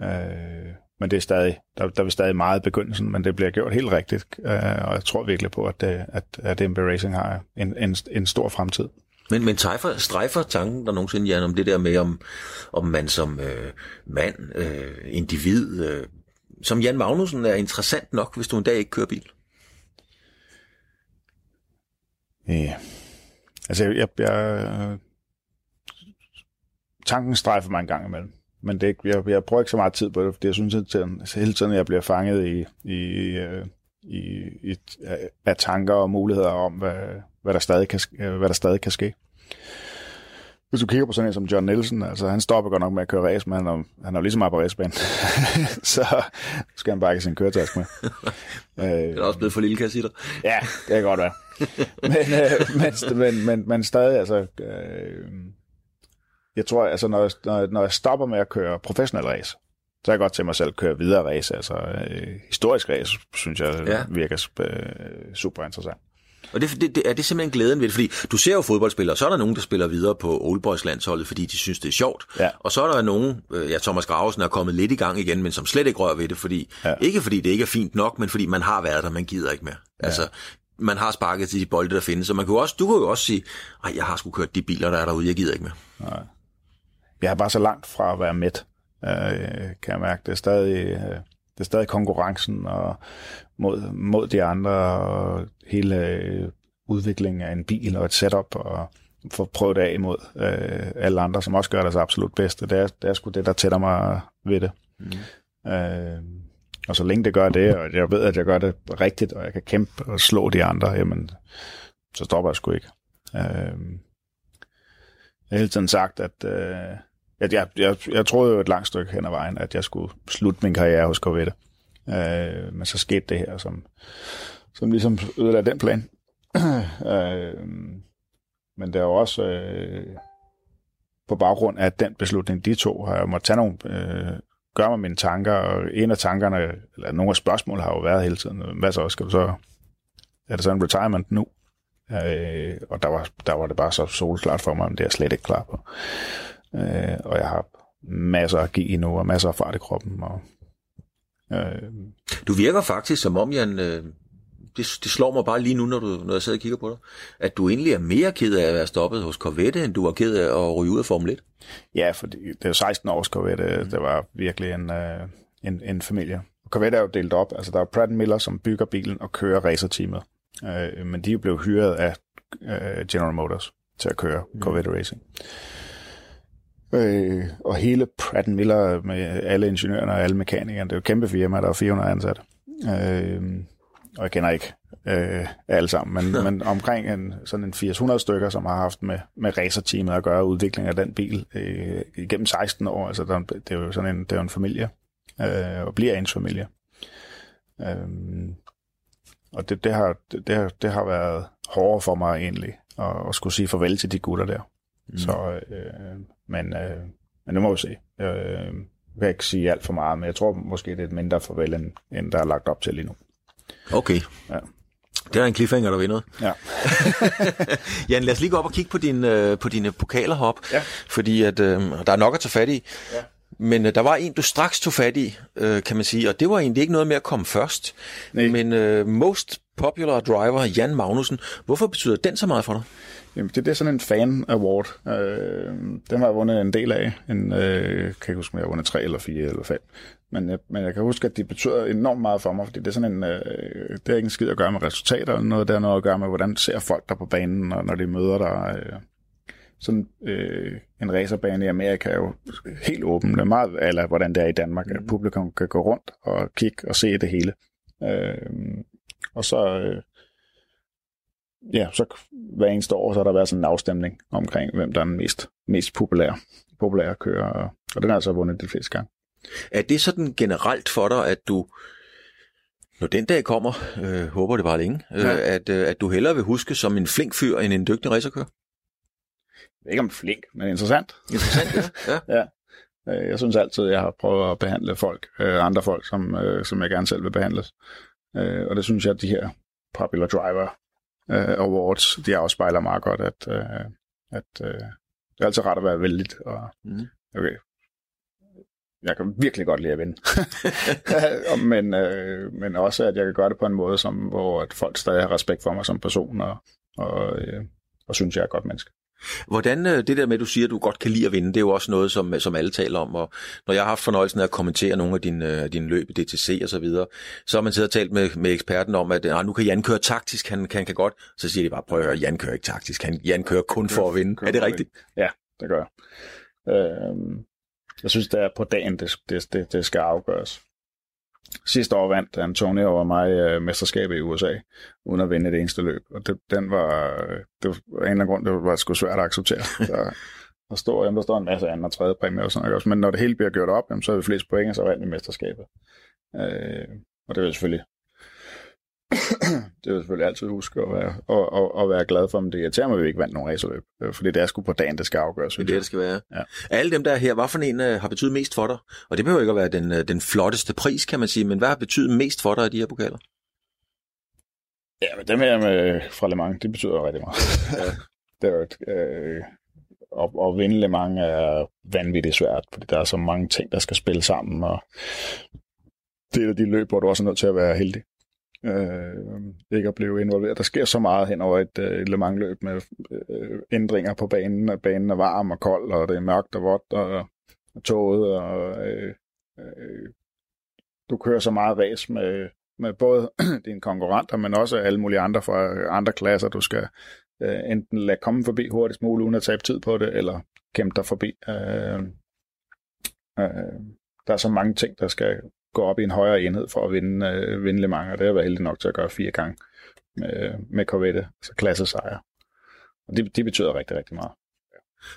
øh, men det er stadig, der, der er stadig meget i begyndelsen, men det bliver gjort helt rigtigt. Øh, og jeg tror virkelig på, at, det, at, at MB Racing har en, en, en stor fremtid. Men, men træffer, strejfer tanken der nogensinde, Jan, om det der med, om, om man som øh, mand, øh, individ, øh, som Jan Magnussen er interessant nok, hvis du en dag ikke kører bil? Ja. Altså, jeg, jeg, jeg tanken strejfer mig en gang imellem. Men det, jeg, jeg bruger ikke så meget tid på det, fordi jeg synes, at altså, hele tiden jeg bliver fanget i, i, øh, i, i, af tanker og muligheder om, hvad, hvad, der stadig kan, øh, hvad der stadig kan ske. Hvis du kigger på sådan en som John Nielsen, altså han stopper godt nok med at køre race, men han er, han er lige så meget på racebanen. så skal han bare ikke sin køretask med. det er også blevet for lille, kan jeg sige dig. ja, det kan godt være. men, øh, men, men, men, men stadig, altså... Øh, jeg tror, altså, når, når, når jeg stopper med at køre professionel race, så er jeg godt til mig selv at køre videre race. Altså, øh, historisk race, synes jeg, ja. virker øh, super interessant. Og det, det, det, er det simpelthen glæden ved det? Fordi du ser jo fodboldspillere, så er der nogen, der spiller videre på Old Boys landsholdet, fordi de synes, det er sjovt. Ja. Og så er der nogen, øh, ja, Thomas Gravesen er kommet lidt i gang igen, men som slet ikke rører ved det, fordi, ja. ikke fordi det ikke er fint nok, men fordi man har været der, man gider ikke mere. Ja. Altså, man har sparket til de bolde, der findes, så man kan også, du kan jo også sige, at jeg har sgu kørt de biler, der er derude, jeg gider ikke mere. Nej. Jeg er bare så langt fra at være med, øh, kan jeg mærke. Det er stadig, øh, det er stadig konkurrencen og mod, mod de andre, og hele øh, udviklingen af en bil og et setup, og få prøvet af imod øh, alle andre, som også gør deres absolut bedste. Det er, det er sgu det, der tætter mig ved det. Mm. Øh, og så længe det gør det, og jeg ved, at jeg gør det rigtigt, og jeg kan kæmpe og slå de andre, jamen, så stopper jeg sgu ikke. Øh, jeg har hele tiden sagt, at, øh, at jeg, jeg, jeg troede jo et langt stykke hen ad vejen, at jeg skulle slutte min karriere hos Corvette. Øh, men så skete det her, som, som ligesom ødelagde den plan. øh, men det er jo også øh, på baggrund af den beslutning, de to har jeg måttet tage nogle, øh, gøre mig mine tanker, og en af tankerne, eller nogle af spørgsmålene har jo været hele tiden, øh, hvad så, skal du så, er det så en retirement nu? Øh, og der var, der var det bare så solklart for mig, men det er jeg slet ikke klar på. Øh, og jeg har masser af give nu, og masser af fart i kroppen. Og, øh, du virker faktisk som om, Jan, øh, det, det slår mig bare lige nu, når, du, når jeg sidder og kigger på dig, at du egentlig er mere ked af at være stoppet hos Corvette, end du var ked af at ryge ud af Formel 1. Ja, for det, det er 16 års Corvette. Mm. Det var virkelig en, øh, en, en familie. Corvette er jo delt op. Altså, der er Pratt Miller, som bygger bilen og kører racerteamet. Øh, men de er jo blevet hyret af øh, General Motors til at køre mm. Corvette Racing. Øh, og hele Pratt Miller med alle ingeniørerne og alle mekanikerne, det er jo et kæmpe firma, der er 400 ansatte. Øh, og jeg kender ikke øh, alle sammen, men, ja. men omkring en, sådan en 800 stykker, som har haft med, med racerteamet at gøre udvikling af den bil øh, igennem 16 år. Altså, der, det er jo sådan en, det er en familie, øh, og bliver ens familie. Øh, og det, det, har, det, det, har, det har været hårdere for mig egentlig, at, at skulle sige farvel til de gutter der. Mm. Så, øh, men, øh, men nu må vi se. Øh, jeg kan ikke sige alt for meget, men jeg tror måske, det er et mindre farvel, end, end der er lagt op til lige nu. Okay. Ja. Det er en cliffhanger, der vinder. Ja. Jan, lad os lige gå op og kigge på, din, øh, på dine pokaler hop, ja. fordi at, øh, der er nok at tage fat i. Ja. Men øh, der var en, du straks tog fat i, øh, kan man sige, og det var egentlig ikke noget med at komme først. Nej. Men øh, Most Popular Driver, Jan Magnussen, hvorfor betyder den så meget for dig? Jamen, det, det er sådan en fan award. Øh, den har jeg vundet en del af. En, øh, kan ikke huske, om jeg har vundet tre eller fire eller fem. Men, jeg, men jeg kan huske, at det betyder enormt meget for mig, fordi det er sådan en, øh, det er ikke en skid at gøre med resultater eller noget, det er noget at gøre med, hvordan ser folk der på banen, og når de møder dig. Øh, sådan øh, en racerbane i Amerika er jo helt åben. Det er meget, eller hvordan det er i Danmark, mm. publikum kan gå rundt og kigge og se det hele. Øh, og så, øh, ja, så hver eneste år, så har der været sådan en afstemning omkring, hvem der er den mest, mest populære, populære kører, og, og den har altså vundet de fleste gange. Er det sådan generelt for dig, at du, når den dag kommer, øh, håber det bare længe, øh, ja. at, øh, at du hellere vil huske som en flink fyr end en dygtig racerkører? Ikke om flink, men interessant. Interessant, ja. ja. ja. Øh, jeg synes altid, jeg har prøvet at behandle folk, øh, andre folk, som, øh, som jeg gerne selv vil behandles. Øh, og det synes jeg, at de her Popular Driver øh, Awards, de afspejler meget godt, at, øh, at øh, det er altid ret at være vældig. Og, mm. okay, jeg kan virkelig godt lide at vinde. men, øh, men også, at jeg kan gøre det på en måde, som, hvor at folk stadig har respekt for mig som person, og, og, øh, og synes, jeg er et godt menneske. Hvordan øh, det der med, at du siger, at du godt kan lide at vinde, det er jo også noget, som, som alle taler om. Og når jeg har haft fornøjelsen af at kommentere nogle af dine, øh, dine løb i DTC og så videre, så har man siddet og talt med, med eksperten om, at ah, nu kan Jan køre taktisk, han, han kan godt. Så siger de bare, prøv at høre, Jan kører ikke taktisk, han, Jan kører kun for at vinde. Er det rigtigt? Ja, det gør jeg. Øh, jeg synes, det er på dagen, det, det, det, det skal afgøres. Sidste år vandt Antonio over mig øh, mesterskabet i USA, uden at vinde det eneste løb. Og det, den var, det var en eller anden grund, det var sgu svært at acceptere. Der, der, står, jamen, der står en masse anden og tredje præmie og sådan noget. Men når det hele bliver gjort op, jamen, så er vi flest point, og så vandt vi mesterskabet. Øh, og det vil selvfølgelig det vil jeg selvfølgelig altid huske at være, og, og, og være glad for, men det irriterer mig, at vi ikke vandt nogen racerløb. Øh, fordi det er sgu på dagen, det skal afgøres. Det er det, det skal være. Ja. Alle dem, der er her, hvad for en uh, har betydet mest for dig? Og det behøver ikke at være den, uh, den flotteste pris, kan man sige, men hvad har betydet mest for dig af de her pokaler? Ja, men dem her med fra Le Mans, det betyder rigtig meget. ja. det er et, øh, at, at vinde Le Mans er vanvittigt svært, fordi der er så mange ting, der skal spille sammen, og det er de løb, hvor du også er nødt til at være heldig øh, ikke at blive involveret. Der sker så meget hen over et, øh, et Le Mans løb med øh, ændringer på banen, at banen er varm og kold, og det er mørkt og vådt, og, og toget, og øh, øh, du kører så meget race med, med både dine konkurrenter, men også alle mulige andre fra andre klasser, du skal øh, enten lade komme forbi hurtigst muligt, uden at tabe tid på det, eller kæmpe dig forbi. Øh, øh, der er så mange ting, der skal gå op i en højere enhed for at vinde, øh, vinde Le Mans, og det har jeg været heldig nok til at gøre fire gange med, med Corvette, så klassesejr. Og det, det betyder rigtig, rigtig meget.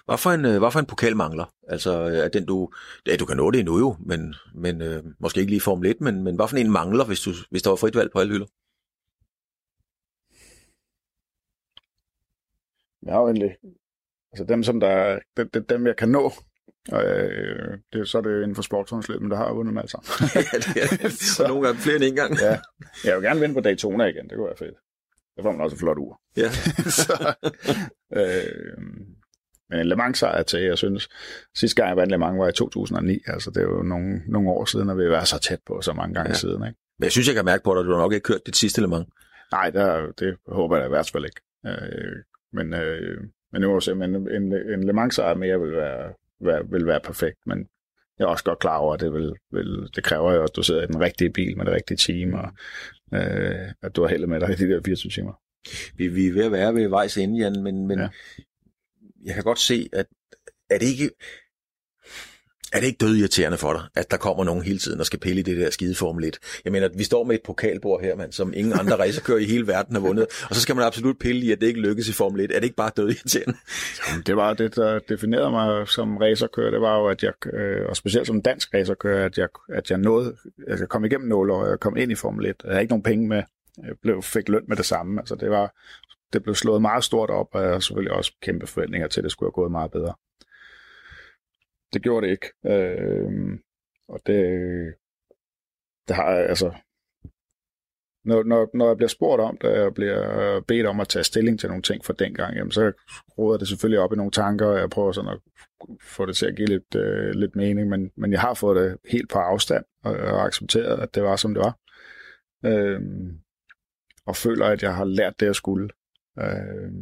Hvad for en, øh, hvad for en pokal mangler? Altså, er den du, ja, du kan nå det endnu jo, men, men øh, måske ikke lige Formel 1, men, men hvad for en mangler, hvis, du, hvis der var frit valg på alle hylder? Jeg har jo egentlig, altså dem, som der, dem, dem jeg kan nå, og øh, det, så er det inden for sportshåndsløb, men der har jeg vundet med alt sammen. ja, det er så nogle gange flere end en gang. ja. Jeg vil gerne vinde på Daytona igen, det kunne være fedt. Det får man også et flot ur. Ja. så, øh, men en Le Mans sejr til, jeg synes, sidste gang jeg vandt Le Mans var i 2009, altså det er jo nogle, nogle år siden, og vi har været så tæt på så mange gange ja. siden. Ikke? Men jeg synes, jeg kan mærke på dig, at du har nok ikke kørt dit sidste Le Mans. Nej, der, det håber jeg i hvert fald ikke. Øh, men, øh, men nu må se, men en, en Le Mans sejr mere vil være, være, vil være perfekt, men jeg er også godt klar over, at det, vil, vil, det kræver jo, at du sidder i den rigtige bil med det rigtige team, og øh, at du har heldet med dig i de der 24 timer. Vi, vi er ved at være ved vejs ende, Jan, men, men ja. jeg kan godt se, at er det ikke er det ikke død irriterende for dig, at der kommer nogen hele tiden og skal pille i det der skide Formel 1? Jeg mener, vi står med et pokalbord her, mand, som ingen andre racerkører i hele verden har vundet, og så skal man absolut pille i, at det ikke lykkes i Formel 1. Er det ikke bare død irriterende? Jamen, det var det, der definerede mig som racerkører. Det var jo, at jeg, øh, og specielt som dansk racerkører, at jeg, at jeg nåede, at jeg kom igennem nåle, og jeg kom ind i Formel 1. Jeg havde ikke nogen penge med, jeg blev, fik løn med det samme. Altså, det var, det blev slået meget stort op, og jeg har selvfølgelig også kæmpe forventninger til, at det skulle have gået meget bedre det gjorde det ikke. Øh, og det, det har altså, når, når, når jeg bliver spurgt om det, og bliver bedt om at tage stilling til nogle ting fra dengang, jamen, så råder det selvfølgelig op i nogle tanker, og jeg prøver sådan at få det til at give lidt, øh, lidt mening, men, men jeg har fået det helt på afstand, og, og accepteret, at det var, som det var. Øh, og føler, at jeg har lært det, jeg skulle. Øh,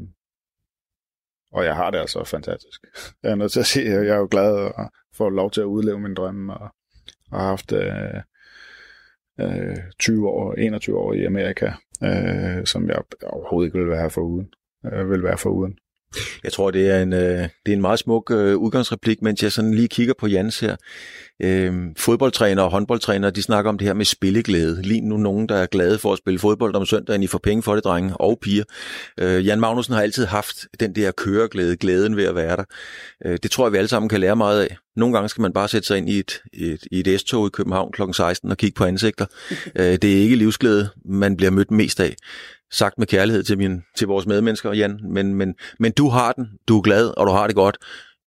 og jeg har det altså fantastisk. Jeg er nødt til at sige, at jeg er jo glad for får lov til at udleve min drømme, og, og har haft øh, øh, 20 år, 21 år i Amerika, øh, som jeg overhovedet ikke ville være for uden. Øh, vil være for uden. Jeg tror, det er en, øh, det er en meget smuk øh, udgangsreplik, mens jeg sådan lige kigger på Jans her. Øh, fodboldtræner og håndboldtræner, de snakker om det her med spilleglæde. Lige nu nogen, der er glade for at spille fodbold om søndagen, I får penge for det, drenge og piger. Øh, Jan Magnussen har altid haft den der køreglæde, glæden ved at være der. Øh, det tror jeg, vi alle sammen kan lære meget af. Nogle gange skal man bare sætte sig ind i et, et, i et S-tog i København kl. 16 og kigge på ansigter. Øh, det er ikke livsglæde, man bliver mødt mest af. Sagt med kærlighed til, min, til vores medmennesker, Jan. Men, men, men du har den, du er glad, og du har det godt.